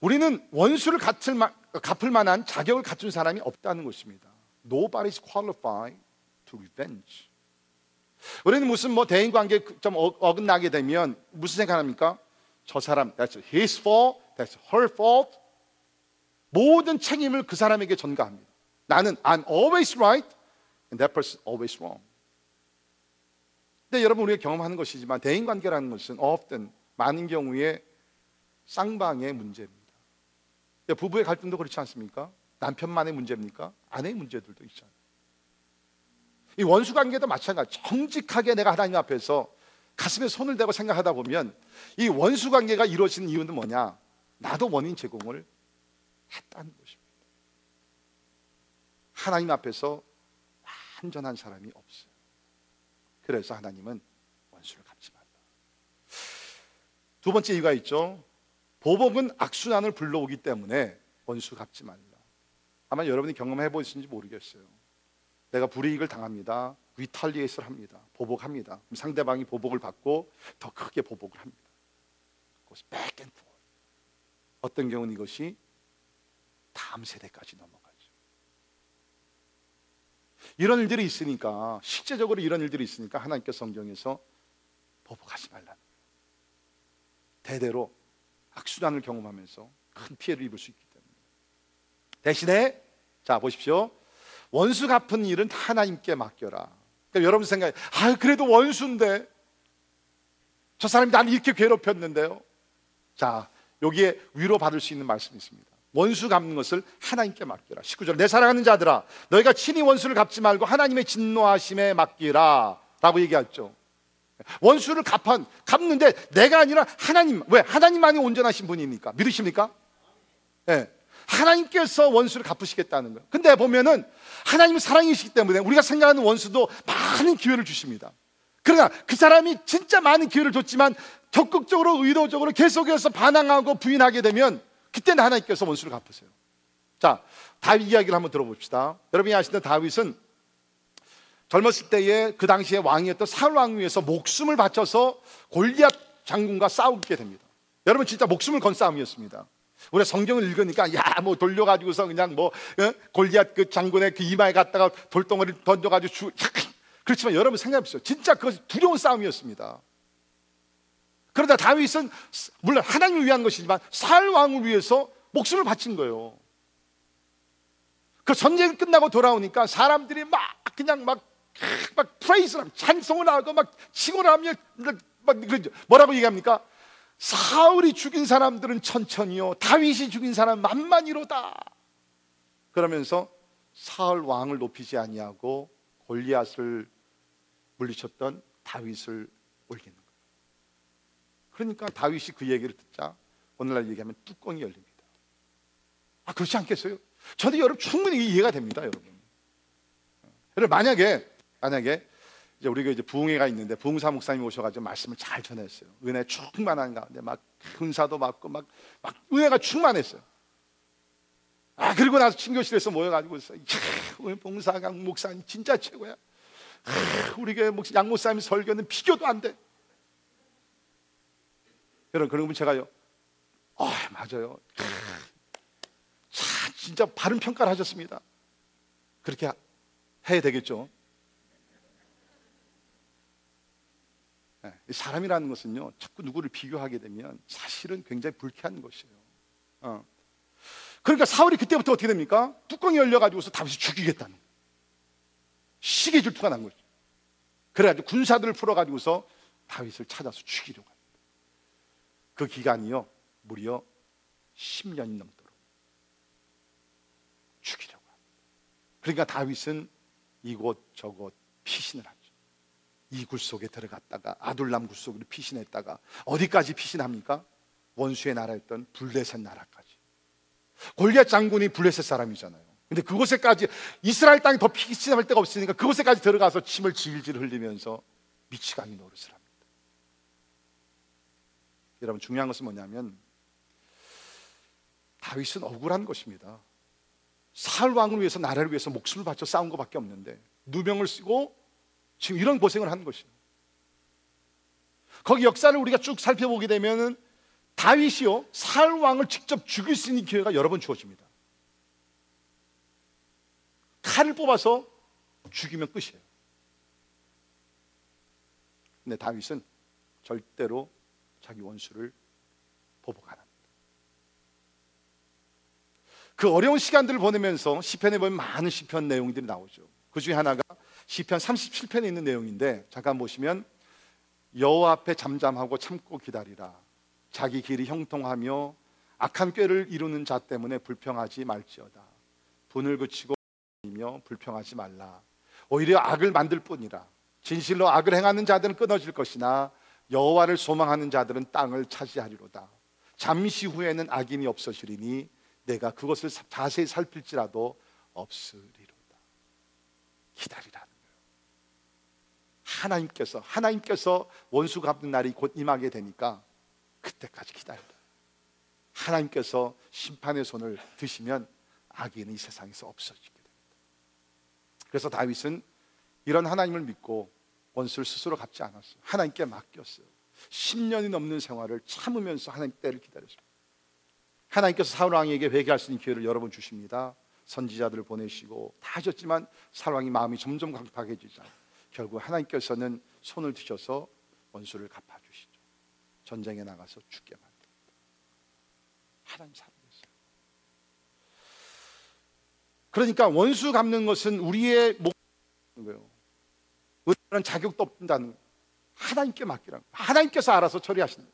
우리는 원수를 갚을, 만한 자격을 갖춘 사람이 없다는 것입니다. Nobody is qualified to revenge. 우리는 무슨 뭐 대인 관계 좀 어, 어긋나게 되면 무슨 생각합니까? 저 사람 that's his fault, that's her fault. 모든 책임을 그 사람에게 전가합니다. 나는 I'm always right and that person always wrong. 근데 여러분 우리가 경험하는 것이지만 대인 관계라는 것은 often 많은 경우에 쌍방의 문제입니다. 부부의 갈등도 그렇지 않습니까? 남편만의 문제입니까? 아내의 문제들도 있잖아요. 이 원수 관계도 마찬가지. 정직하게 내가 하나님 앞에서 가슴에 손을 대고 생각하다 보면 이 원수 관계가 이루어지는 이유는 뭐냐? 나도 원인 제공을 했다는 것입니다. 하나님 앞에서 완전한 사람이 없어요. 그래서 하나님은 원수를 갚지 말라. 두 번째 이유가 있죠. 보복은 악순환을 불러오기 때문에 원수 갚지 말라. 아마 여러분이 경험해 보셨는지 모르겠어요. 내가 불이익을 당합니다. 위탈리에이스를 합니다. 보복합니다. 상대방이 보복을 받고 더 크게 보복을 합니다. 그것이 forth. 어떤 경우는 이것이 다음 세대까지 넘어가죠. 이런 일들이 있으니까 실제적으로 이런 일들이 있으니까 하나님께서 성경에서 보복하지 말라. 대대로 악수단을 경험하면서 큰 피해를 입을 수 있기 때문에 대신에 자 보십시오. 원수 갚은 일은 하나님께 맡겨라. 그러니까 여러분 생각에 아 그래도 원수인데 저 사람이 나를 이렇게 괴롭혔는데요. 자 여기에 위로 받을 수 있는 말씀이 있습니다. 원수 갚는 것을 하나님께 맡기라. 19절 내 사랑하는 자들아 너희가 친히 원수를 갚지 말고 하나님의 진노하심에 맡기라 라고 얘기했죠. 원수를 갚한, 갚는데 내가 아니라 하나님 왜? 하나님만이 온전하신 분입니까? 믿으십니까? 네. 하나님께서 원수를 갚으시겠다는 거예요. 근데 보면은 하나님은 사랑이시기 때문에 우리가 생각하는 원수도 많은 기회를 주십니다. 그러나 그 사람이 진짜 많은 기회를 줬지만 적극적으로 의도적으로 계속해서 반항하고 부인하게 되면 그때는 하나님께서 원수를 갚으세요. 자, 다윗 이야기를 한번 들어봅시다. 여러분이 아시는 다윗은 젊었을 때에 그 당시에 왕이었던 사울 왕 위해서 목숨을 바쳐서 골리앗 장군과 싸우게 됩니다. 여러분 진짜 목숨을 건 싸움이었습니다. 우리가 성경을 읽으니까 야 뭐 돌려가지고서 그냥 뭐 어? 골리앗 그 장군의 그 이마에 갔다가 돌덩어리 던져가지고 죽 그렇지만 여러분 생각해보세요. 진짜 그 두려운 싸움이었습니다. 그러다 다윗은 물론 하나님을 위한 것이지만 살 왕을 위해서 목숨을 바친 거예요. 그 전쟁이 끝나고 돌아오니까 사람들이 막 그냥 막, 막 프레이스를 찬송을 하고 막 치고를 하며 막 뭐라고 얘기합니까? 사울이 죽인 사람들은 천천히요. 다윗이 죽인 사람 만만이로다. 그러면서 사울 왕을 높이지 아니하고 골리앗을 물리쳤던 다윗을 올리는. 그러니까 다윗이 그 얘기를 듣자 오늘날 얘기하면 뚜껑이 열립니다. 아 그렇지 않겠어요? 저도 여러분 충분히 이해가 됩니다, 여러분. 여러분 만약에 만약에 이제 우리가 이제 부흥회가 있는데 부흥사 목사님 오셔가지고 말씀을 잘 전했어요. 은혜 충만한 가운데 막 은사도 받고 막, 막 은혜가 충만했어요. 아 그리고 나서 친교실에서 모여가지고 있어. 오늘 봉사강 목사님 진짜 최고야. 아, 우리 교회 양 목사님 설교는 비교도 안 돼. 여러분 그러면 제가요. 아 맞아요. 자 진짜 바른 평가를 하셨습니다. 그렇게 해야 되겠죠. 네, 사람이라는 것은요, 자꾸 누구를 비교하게 되면 사실은 굉장히 불쾌한 것이에요. 어. 그러니까 사울이 그때부터 어떻게 됩니까? 뚜껑이 열려가지고서 다윗을 죽이겠다는 시계 질투가 난 거죠. 그래가지고 군사들을 풀어가지고서 다윗을 찾아서 죽이려고. 그 기간이요, 무려 10년이 넘도록 죽이려고 합니다. 그러니까 다윗은 이곳 저곳 피신을 합니다. 이굴 속에 들어갔다가 아둘람 굴 속으로 피신했다가 어디까지 피신합니까? 원수의 나라였던 블레셋 나라까지. 골리앗 장군이 블레셋 사람이잖아요. 근데 그곳에까지 이스라엘 땅이 더 피신할 데가 없으니까 그곳에까지 들어가서 침을 질질 흘리면서 미치광이 노릇을. 여러분 중요한 것은 뭐냐면 다윗은 억울한 것입니다. 사울 왕을 위해서 나라를 위해서 목숨을 바쳐 싸운 것밖에 없는데 누명을 쓰고 지금 이런 고생을 하는 것이에요. 거기 역사를 우리가 쭉 살펴보게 되면은 다윗이요 사울 왕을 직접 죽일 수 있는 기회가 여러 번 주어집니다. 칼을 뽑아서 죽이면 끝이에요. 근데 다윗은 절대로 자기 원수를 보복 안 합니다. 그 어려운 시간들을 보내면서 시편에 보면 많은 시편 내용들이 나오죠. 그 중에 하나가 시편 37편에 있는 내용인데 잠깐 보시면 여호와 앞에 잠잠하고 참고 기다리라. 자기 길이 형통하며 악한 꾀를 이루는 자 때문에 불평하지 말지어다. 분을 그치고 며 불평하지 말라. 오히려 악을 만들 뿐이라. 진실로 악을 행하는 자들은 끊어질 것이나 여호와를 소망하는 자들은 땅을 차지하리로다. 잠시 후에는 악인이 없어지리니 내가 그것을 자세히 살필지라도 없으리로다. 기다리라. 하나님께서 하나님께서 원수 갚는 날이 곧 임하게 되니까 그때까지 기다려라. 하나님께서 심판의 손을 드시면 악인은 이 세상에서 없어지게 됩니다. 그래서 다윗은 이런 하나님을 믿고 원수를 스스로 갚지 않았어요. 하나님께 맡겼어요. 10년이 넘는 생활을 참으면서 하나님 때를 기다렸어요. 하나님께서 사울 왕에게 회개할 수 있는 기회를 여러 번 주십니다. 선지자들을 보내시고 다 하셨지만 사울 왕이 마음이 점점 강팍해지잖아요. 결국 하나님께서는 손을 드셔서 원수를 갚아 주시죠. 전쟁에 나가서 죽게 만듭니다. 하나님 사랑했어요. 그러니까 원수 갚는 것은 우리의 목표인 거예요. 은혜는 자격도 없다는. 하나님께 거예요. 하나님께서 알아서 거예요.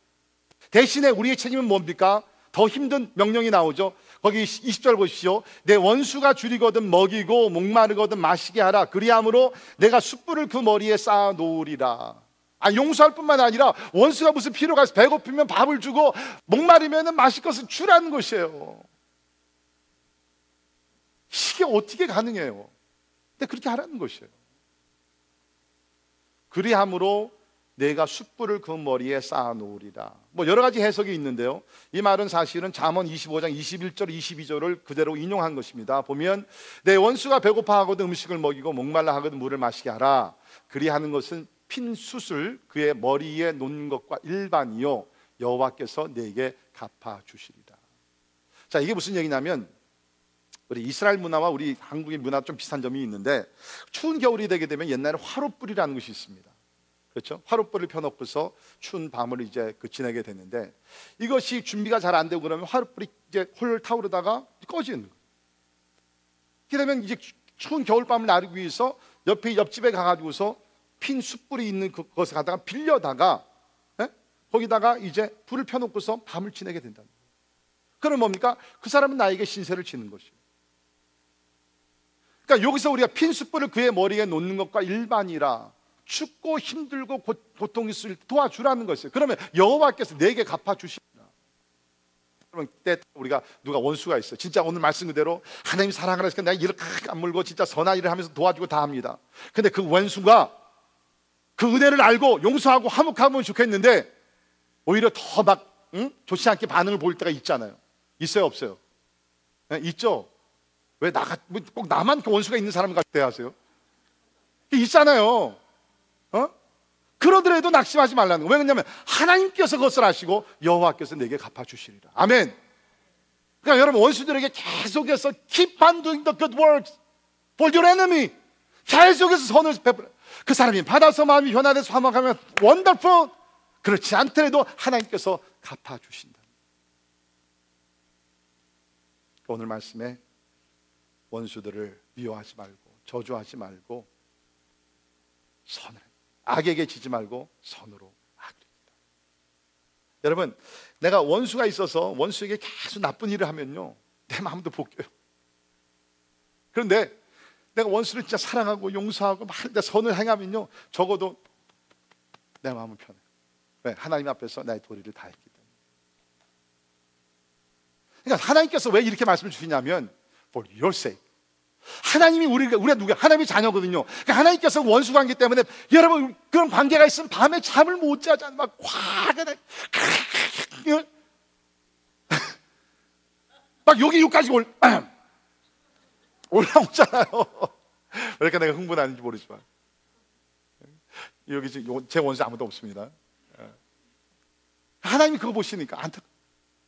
대신에 우리의 책임은 뭡니까? 더 힘든 명령이 나오죠. 거기 20절 보십시오. 내 원수가 줄이거든 먹이고 목마르거든 마시게 하라. 그리함으로 내가 숯불을 그 머리에 쌓아 놓으리라. 아, 용서할 뿐만 아니라 원수가 무슨 필요가 있어. 배고프면 밥을 주고 목마르면 마실 것을 주라는 것이에요. 이게 어떻게 가능해요? 근데 그렇게 하라는 것이에요. 그리함으로 내가 숯불을 그 머리에 쌓아 놓으리라. 뭐 여러 가지 해석이 있는데요. 이 말은 사실은 잠언 25장 21절 22절을 그대로 인용한 것입니다. 보면 내 원수가 배고파하거든 음식을 먹이고 목말라 하거든 물을 마시게 하라. 그리하는 것은 핀 숯을 그의 머리에 놓는 것과 일반이요 여호와께서 내게 갚아 주시리라. 자, 이게 무슨 얘기냐면 우리 이스라엘 문화와 우리 한국의 문화 좀 비슷한 점이 있는데 추운 겨울이 되게 되면 옛날에 화롯불이라는 것이 있습니다. 그렇죠? 화롯불을 펴놓고서 추운 밤을 이제 그 지내게 되는데 이것이 준비가 잘 안 되고 그러면 화롯불이 이제 홀 타오르다가 꺼지는 거예요. 그러면 이제 추운 겨울밤을 나르기 위해서 옆에 옆집에 가가지고서 핀 숯불이 있는 그- 그것을 갖다가 빌려다가 예? 거기다가 이제 불을 펴놓고서 밤을 지내게 된다. 그럼 뭡니까? 그 사람은 나에게 신세를 지는 것이에요. 그러니까 여기서 우리가 핀 숯불을 그의 머리에 놓는 것과 일반이라 춥고 힘들고 고, 고통이 있을 때 도와주라는 것이에요. 그러면 여호와께서 내게 갚아 주시리라. 그러면 그때 우리가 누가 원수가 있어. 진짜 오늘 말씀 그대로 하나님 사랑을 해서 내가 일을 칵 안물고 진짜 선한 일을 하면서 도와주고 다 합니다. 근데 그 원수가 그 은혜를 알고 용서하고 화목하면 좋겠는데 오히려 더막 응? 좋지 않게 반응을 보일 때가 있잖아요. 있어요, 없어요? 네, 있죠. 왜 나가 뭐꼭 나만 그 원수가 있는 사람 같아 하세요? 있잖아요. 어? 그러더라도 낙심하지 말라는 거. 왜냐하면 하나님께서 그것을 아시고 여호와께서 내게 갚아 주시리라. 아멘. 그러니까 여러분 원수들에게 계속해서 keep on doing the good works for your enemy. 계속해서 선을 베풀어. 그 사람이 받아서 마음이 변화돼서 화목하면 wonderful. 그렇지 않더라도 하나님께서 갚아 주신다. 오늘 말씀에 원수들을 미워하지 말고 저주하지 말고 선을 악에게 지지 말고 선으로 이기라. 여러분 내가 원수가 있어서 원수에게 계속 나쁜 일을 하면요 내 마음도 벗겨요 그런데 내가 원수를 진짜 사랑하고 용서하고 막내 선을 행하면요 적어도 내 마음은 편해요 왜? 하나님 앞에서 나의 도리를 다했기 때문에 그러니까 하나님께서 왜 이렇게 말씀을 주시냐면 for your sake 하나님이 우리가 우리가 누가 하나님의 자녀거든요. 그러니까 하나님께서 원수 관계 때문에 여러분 그런 관계가 있으면 밤에 잠을 못 자잖아. 막 화가 (laughs) 막 여기 여기까지 올 (clears throat) 올라오잖아요. 왜 이렇게 내가 흥분하는지 모르지만 여기 지금 제 원수 아무도 없습니다. 하나님이 그거 보시니까 안타.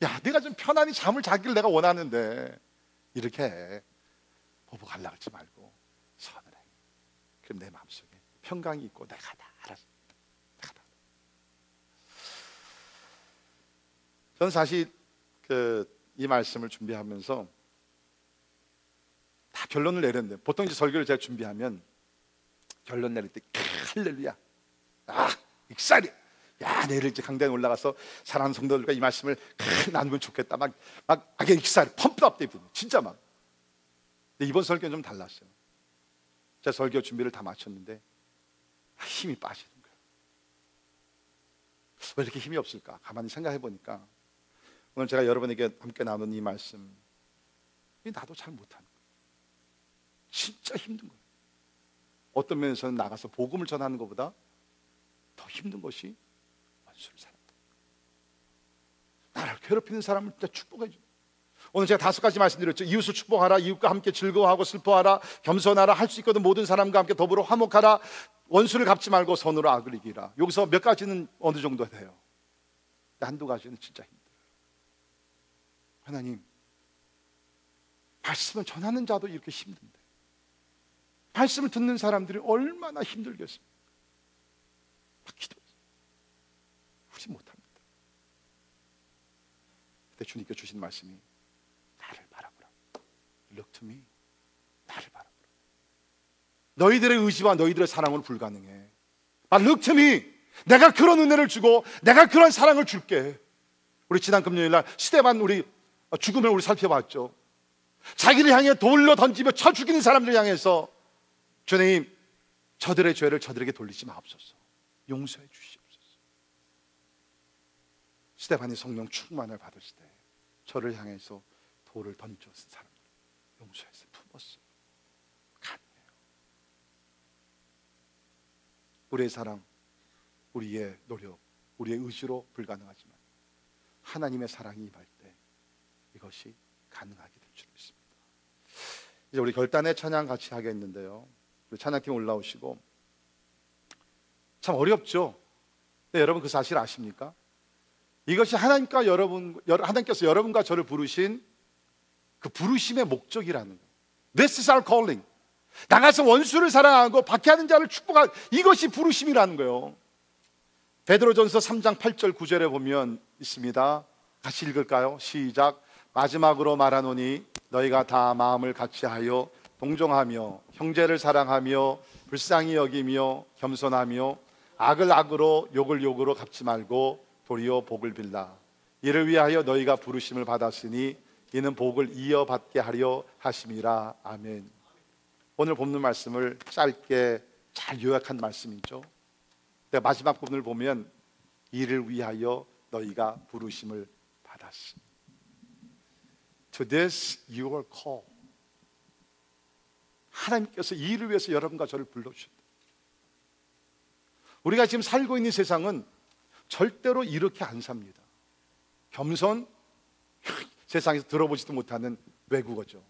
야, 내가 좀 편안히 잠을 자기를 내가 원하는데 이렇게 해. 보복 하려고 하지 말고 선을 해. 그럼 내 마음속에 평강이 있고 내가 다 알았어. 내가 다. 저는 사실 그 이 말씀을 준비하면서 다 결론을 내렸는데 보통 이제 설교를 제가 준비하면 결론 내릴 때 할렐루야. 아, 익사리. 야, 내일 이제 강단에 올라가서 사랑하는 성도들과 이 말씀을 나누면 좋겠다. 막, 막, 아게 익사리, 펌프업 되거든요. 진짜 막. 근데 이번 설교는 좀 달랐어요. 제가 설교 준비를 다 마쳤는데 힘이 빠지는 거예요. 왜 이렇게 힘이 없을까? 가만히 생각해 보니까 오늘 제가 여러분에게 함께 나눈 이 말씀, 이 나도 잘 못하는 거예요. 진짜 힘든 거예요. 어떤 면에서는 나가서 복음을 전하는 것보다 더 힘든 것이 사랑한다. 나를 괴롭히는 사람을 진짜 축복해 줘. 오늘 제가 다섯 가지 말씀드렸죠. 이웃을 축복하라, 이웃과 함께 즐거워하고 슬퍼하라, 겸손하라, 할 수 있거든 모든 사람과 함께 더불어 화목하라, 원수를 갚지 말고 선으로 악을 이기라. 여기서 몇 가지는 어느 정도 돼요. 한두 가지는 진짜 힘들어요. 하나님, 말씀을 전하는 자도 이렇게 힘든데, 말씀을 듣는 사람들이 얼마나 힘들겠습니까? 막 기도 우리 못합니다. 그때 주님께 주신 말씀이 나를 바라보라. Look to me. 나를 바라보라. 너희들의 의지와 너희들의 사랑은 불가능해. But look to me. 내가 그런 은혜를 주고 내가 그런 사랑을 줄게. 우리 지난 금요일 날 시대반 우리 죽음을 우리 살펴봤죠. 자기를 향해 돌로 던지며 쳐 죽이는 사람들 향해서 주님 저들의 죄를 저들에게 돌리지 마옵소서. 용서해 주시옵소서. 스테반이 성령 충만을 받았을 때 저를 향해서 돌을 던졌은 사람들 용서해서 품었어요. 가능해요. 우리의 사랑 우리의 노력, 우리의 의지로 불가능하지만 하나님의 사랑이 임할 때 이것이 가능하게 될 줄 믿습니다. 이제 우리 결단의 찬양 같이 하겠는데요. 우리 찬양팀 올라오시고 참 어렵죠. 네, 여러분 그 사실 아십니까? 이것이 하나님과 여러분 하나님께서 여러분과 저를 부르신 그 부르심의 목적이라는 거예요. This is our calling. 나가서 원수를 사랑하고 박해하는 자를 축복하 이것이 부르심이라는 거예요. 베드로전서 3장 8절 9절에 보면 있습니다. 같이 읽을까요? 시작. 마지막으로 말하노니 너희가 다 마음을 같이하여 동정하며 형제를 사랑하며 불쌍히 여기며 겸손하며 악을 악으로 욕을 욕으로 갚지 말고 도리어 복을 빌라. 이를 위하여 너희가 부르심을 받았으니 이는 복을 이어받게 하려 하심이라. 아멘. 오늘 본문 말씀을 짧게 잘 요약한 말씀이죠. 마지막 부분을 보면 이를 위하여 너희가 부르심을 받았으니 To this you are called. 하나님께서 이 일을 위해서 여러분과 저를 불러주셨다. 우리가 지금 살고 있는 세상은 절대로 이렇게 안 삽니다. 겸손, (laughs) 세상에서 들어보지도 못하는 외국어죠.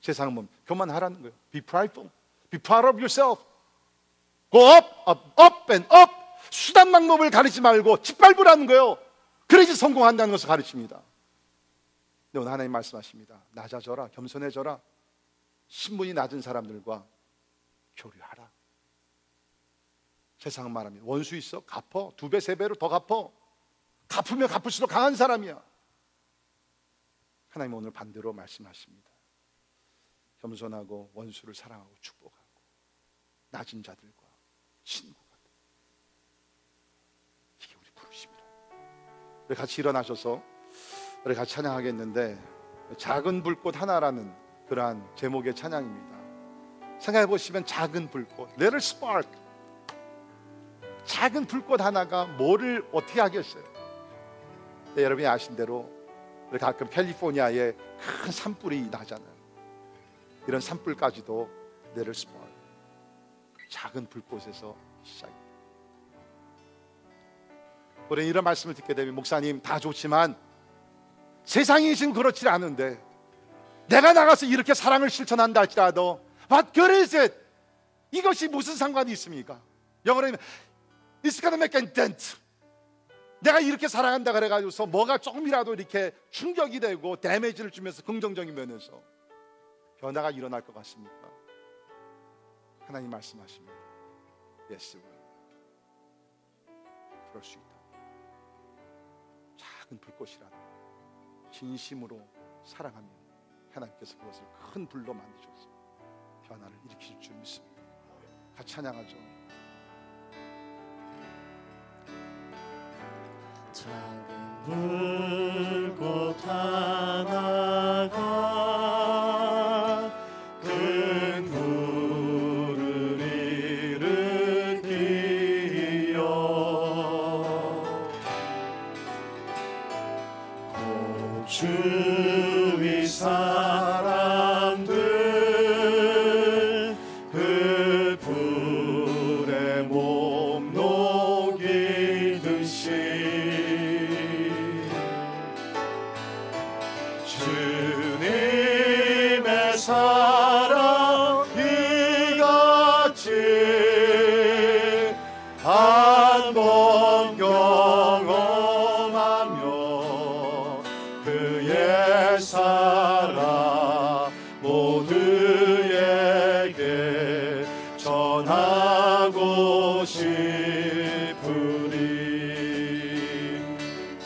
세상은 뭐 교만하라는 거예요. Be prideful. Be proud of yourself. Go up, up, up and up. 수단 방법을 가리지 말고 짓밟으라는 거예요. 그래야지 성공한다는 것을 가르칩니다. 근데 오늘 하나님 말씀하십니다. 낮아져라, 겸손해져라. 신분이 낮은 사람들과 교류하라. 세상 말하면 원수 있어? 갚어. 두 배, 세 배로 더 갚어. 갚으면 갚을수록 강한 사람이야. 하나님 오늘 반대로 말씀하십니다. 겸손하고 원수를 사랑하고 축복하고 낮은 자들과 친구가 이게 우리 부르심이라. 우리 같이 일어나셔서 우리 같이 찬양하겠는데 작은 불꽃 하나라는 그러한 제목의 찬양입니다. 생각해 보시면 작은 불꽃, little spark. 작은 불꽃 하나가 뭐를 어떻게 하겠어요? 네, 여러분이 아신 대로 가끔 캘리포니아에 큰 산불이 나잖아요. 이런 산불까지도 little spark. 작은 불꽃에서 시작입니다. 우리는 이런 말씀을 듣게 되면 목사님 다 좋지만 세상이 지금 그렇지 않은데 내가 나가서 이렇게 사랑을 실천한다 할지라도 What good is it? 이것이 무슨 상관이 있습니까? 영어로 하면 It's gonna make a dent 내가 이렇게 사랑한다 그래가지고서 뭐가 조금이라도 이렇게 충격이 되고 데미지를 주면서 긍정적인 면에서 변화가 일어날 것 같습니까? 하나님 말씀하십니다 Yes, 그럴 수 있다 작은 불꽃이라도 진심으로 사랑하면 하나님께서 그것을 큰 불로 만드셔서 변화를 일으킬 줄 믿습니다. 같이 찬양하죠. 작은 불꽃 하나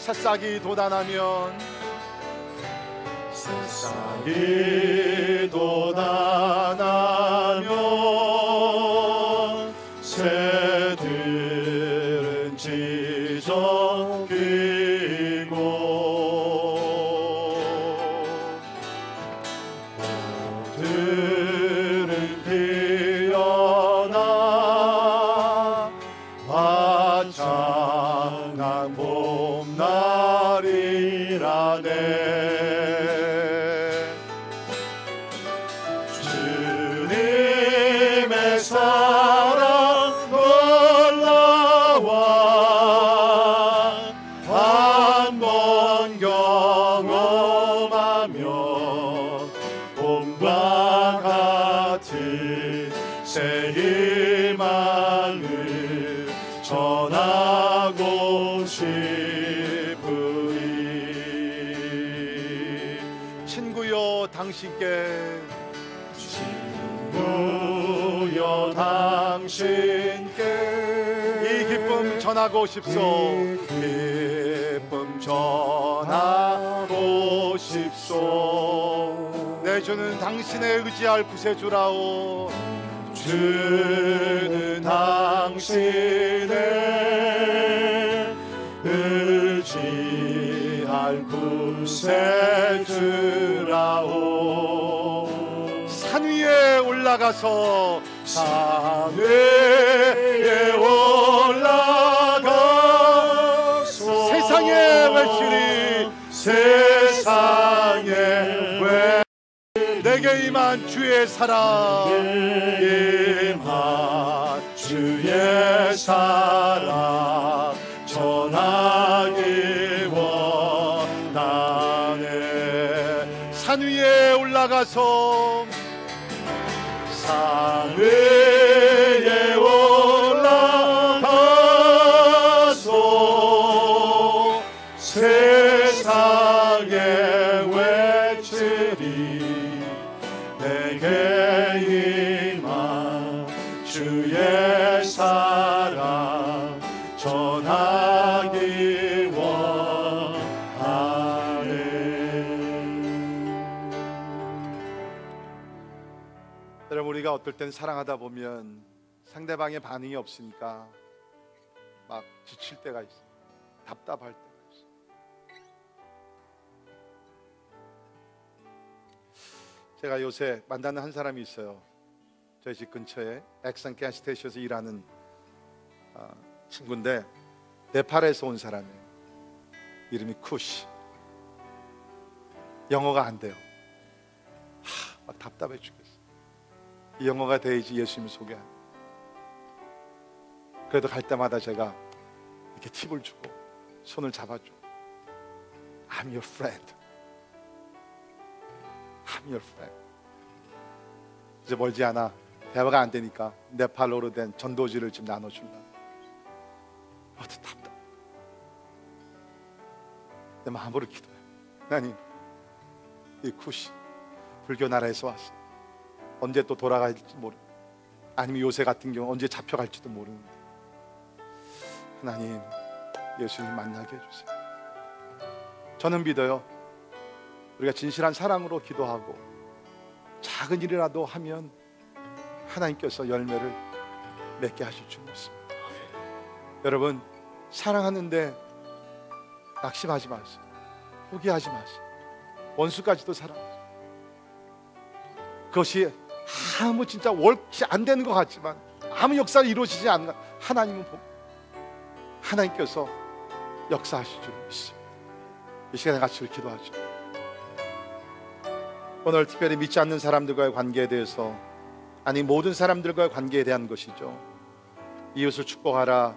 새싹이 돋아나면 새싹이 돋아 이 기쁨 전하고 싶소 내 주는 당신의 의지할 구세주라오. 주는 당신의 의지할 구세주라오. 산 위에 올라가서 산 위에 올 내게 임한 주의 사랑. 임한 주의 사랑. 전하기 원하네. 산 위에 올라가서 산 위에 어떨 땐 사랑하다 보면 상대방의 반응이 없으니까 막 지칠 때가 있어. 답답할 때가 있어. 제가 요새 만나는 한 사람이 있어요. 저희 집 근처에 엑산 가스테이션에서 일하는 아, 친구인데 네팔에서 온 사람이에요. 이름이 쿠시. 영어가 안 돼요. 하, 막 답답해 죽겠어 이 영어가 돼야지 예수님 소개한. 그래도 갈 때마다 제가 이렇게 팁을 주고 손을 잡아줘. I'm your friend. I'm your friend. 이제 멀지 않아. 대화가 안 되니까 네팔로로 된 전도지를 좀 나눠준다. 어떻게 답답. 내 마음으로 기도해. 하나님, 이 쿠시 불교 나라에서 왔어. 언제 또 돌아갈지 모르. 아니면 요새 같은 경우 언제 잡혀갈지도 모르는데. 하나님, 예수님 만나게 해주세요. 저는 믿어요. 우리가 진실한 사랑으로 기도하고 작은 일이라도 하면 하나님께서 열매를 맺게 하실 줄 믿습니다. 여러분 사랑하는데 낙심하지 마세요. 포기하지 마세요. 원수까지도 사랑하세요. 그것이 아무 진짜 월치 안 되는 것 같지만 아무 역사를 이루어지지 않는 것- 하나님은 보- 하나님께서 역사하실 줄 믿습니다. 이 시간에 같이 기도하죠. 오늘 특별히 믿지 않는 사람들과의 관계에 대해서 아니 모든 사람들과의 관계에 대한 것이죠. 이웃을 축복하라.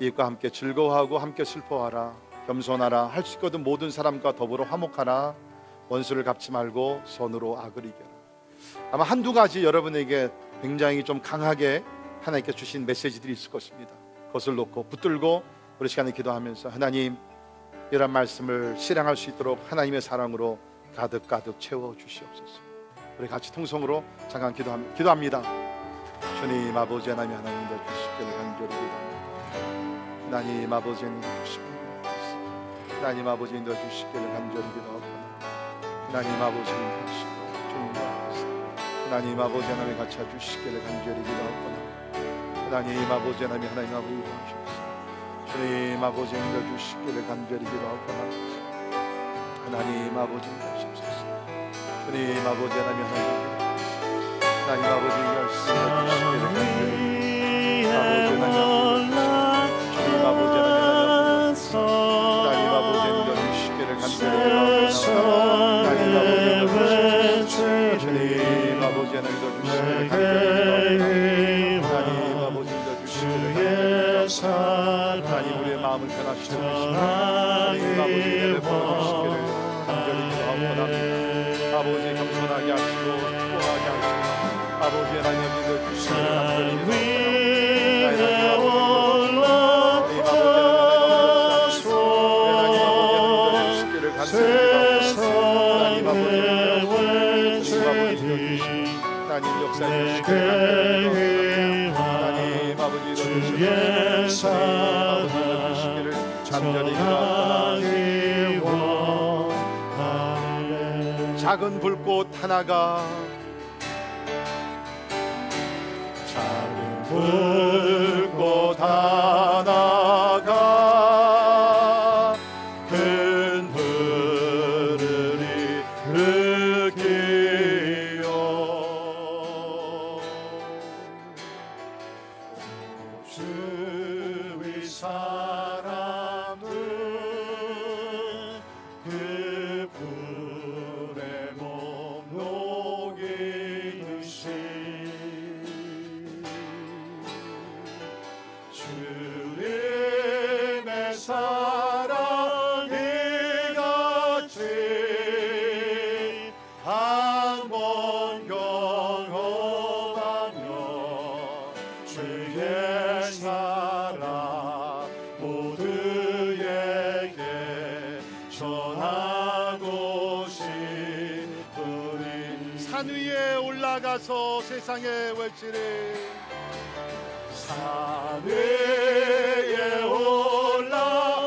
이웃과 함께 즐거워하고 함께 슬퍼하라. 겸손하라. 할 수 있거든 모든 사람과 더불어 화목하라. 원수를 갚지 말고 손으로 악을 이겨라. 아마 한두 가지 여러분에게 굉장히 좀 강하게 하나님께 주신 메시지들이 있을 것입니다. 그것을 놓고 붙들고 우리 시간에 기도하면서 하나님 이런 말씀을 실행할 수 있도록 하나님의 사랑으로 가득 가득 채워 주시옵소서. 우리 같이 통성으로 잠깐 기도합니다. 기도합니다. 주님 아버지 하나님 하나님 되주시기를 간절히 기도합니다. 하나님 아버지 주시기를 하나님 아버지 인도 주시기를 간절히 기도하고 하나님 아버지 인도하시고 주님 앞에서 하나님 아버지 하나님 같이 주시기를 간절히 기도하거나 하나님 아버지 하나님 하나님 아버지 인도하시옵소서 주님 아버지 인도 주시기를 간절히 기도하거나 하나님 아버지 인도하시옵소서 주님 아버지 하나님 하나님 하나님 아버지 인도하시기를 간절히 아버지 하나님 주님 아버지 작은 불꽃 하나가 작은 불 위에 올라가서 세상에 외치리 산 위에 올라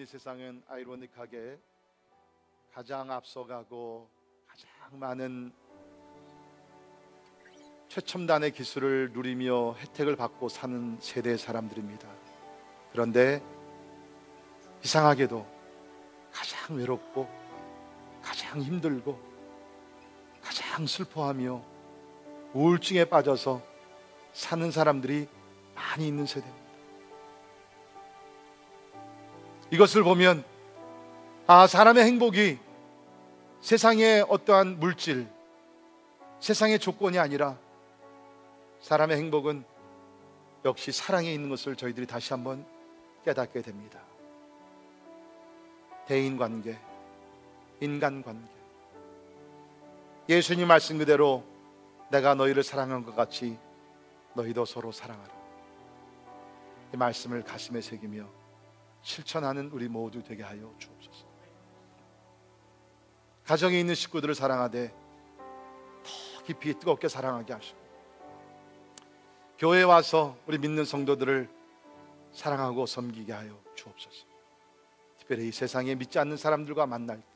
있는 세상은 아이러니하게 가장 앞서가고 가장 많은 최첨단의 기술을 누리며 혜택을 받고 사는 세대의 사람들입니다. 그런데 이상하게도 가장 외롭고 가장 힘들고 가장 슬퍼하며 우울증에 빠져서 사는 사람들이 많이 있는 세대입니다. 이것을 보면 아 사람의 행복이 세상의 어떠한 물질, 세상의 조건이 아니라 사람의 행복은 역시 사랑에 있는 것을 저희들이 다시 한번 깨닫게 됩니다. 대인 관계, 인간 관계. 예수님 말씀 그대로 내가 너희를 사랑한 것 같이 너희도 서로 사랑하라. 이 말씀을 가슴에 새기며 실천하는 우리 모두 되게 하여 주옵소서. 가정에 있는 식구들을 사랑하되 더 깊이 뜨겁게 사랑하게 하시고 교회에 와서 우리 믿는 성도들을 사랑하고 섬기게 하여 주옵소서. 특별히 이 세상에 믿지 않는 사람들과 만날 때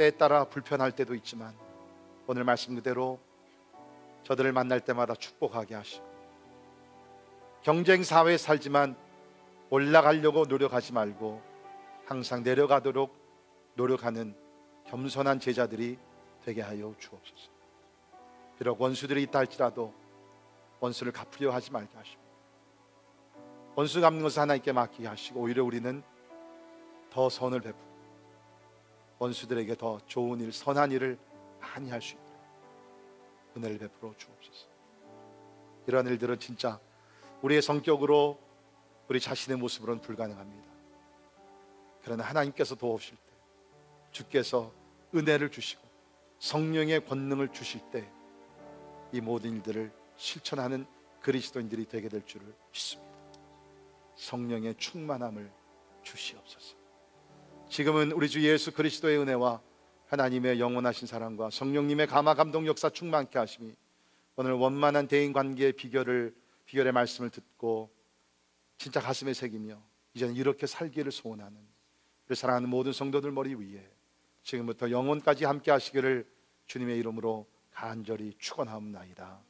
때에 따라 불편할 때도 있지만 오늘 말씀 그대로 저들을 만날 때마다 축복하게 하시고 경쟁 사회에 살지만 올라가려고 노력하지 말고 항상 내려가도록 노력하는 겸손한 제자들이 되게 하여 주옵소서. 비록 원수들이 있다 할지라도 원수를 갚으려 하지 말게 하시고 원수 갚는 것을 하나님께 맡기게 하시고 오히려 우리는 더 선을 베푸고 원수들에게 더 좋은 일, 선한 일을 많이 할 수 있도록 은혜를 베풀어 주옵소서. 이러한 일들은 진짜 우리의 성격으로 우리 자신의 모습으로는 불가능합니다. 그러나 하나님께서 도우실 때 주께서 은혜를 주시고 성령의 권능을 주실 때 이 모든 일들을 실천하는 그리스도인들이 되게 될 줄을 믿습니다. 성령의 충만함을 주시옵소서. 지금은 우리 주 예수 그리스도의 은혜와 하나님의 영원하신 사랑과 성령님의 감화 감동 역사 충만케 하심이 오늘 원만한 대인 관계의 비결을 비결의 말씀을 듣고 진짜 가슴에 새기며 이제는 이렇게 살기를 소원하는 우리 사랑하는 모든 성도들 머리 위에 지금부터 영혼까지 함께 하시기를 주님의 이름으로 간절히 축원하옵나이다.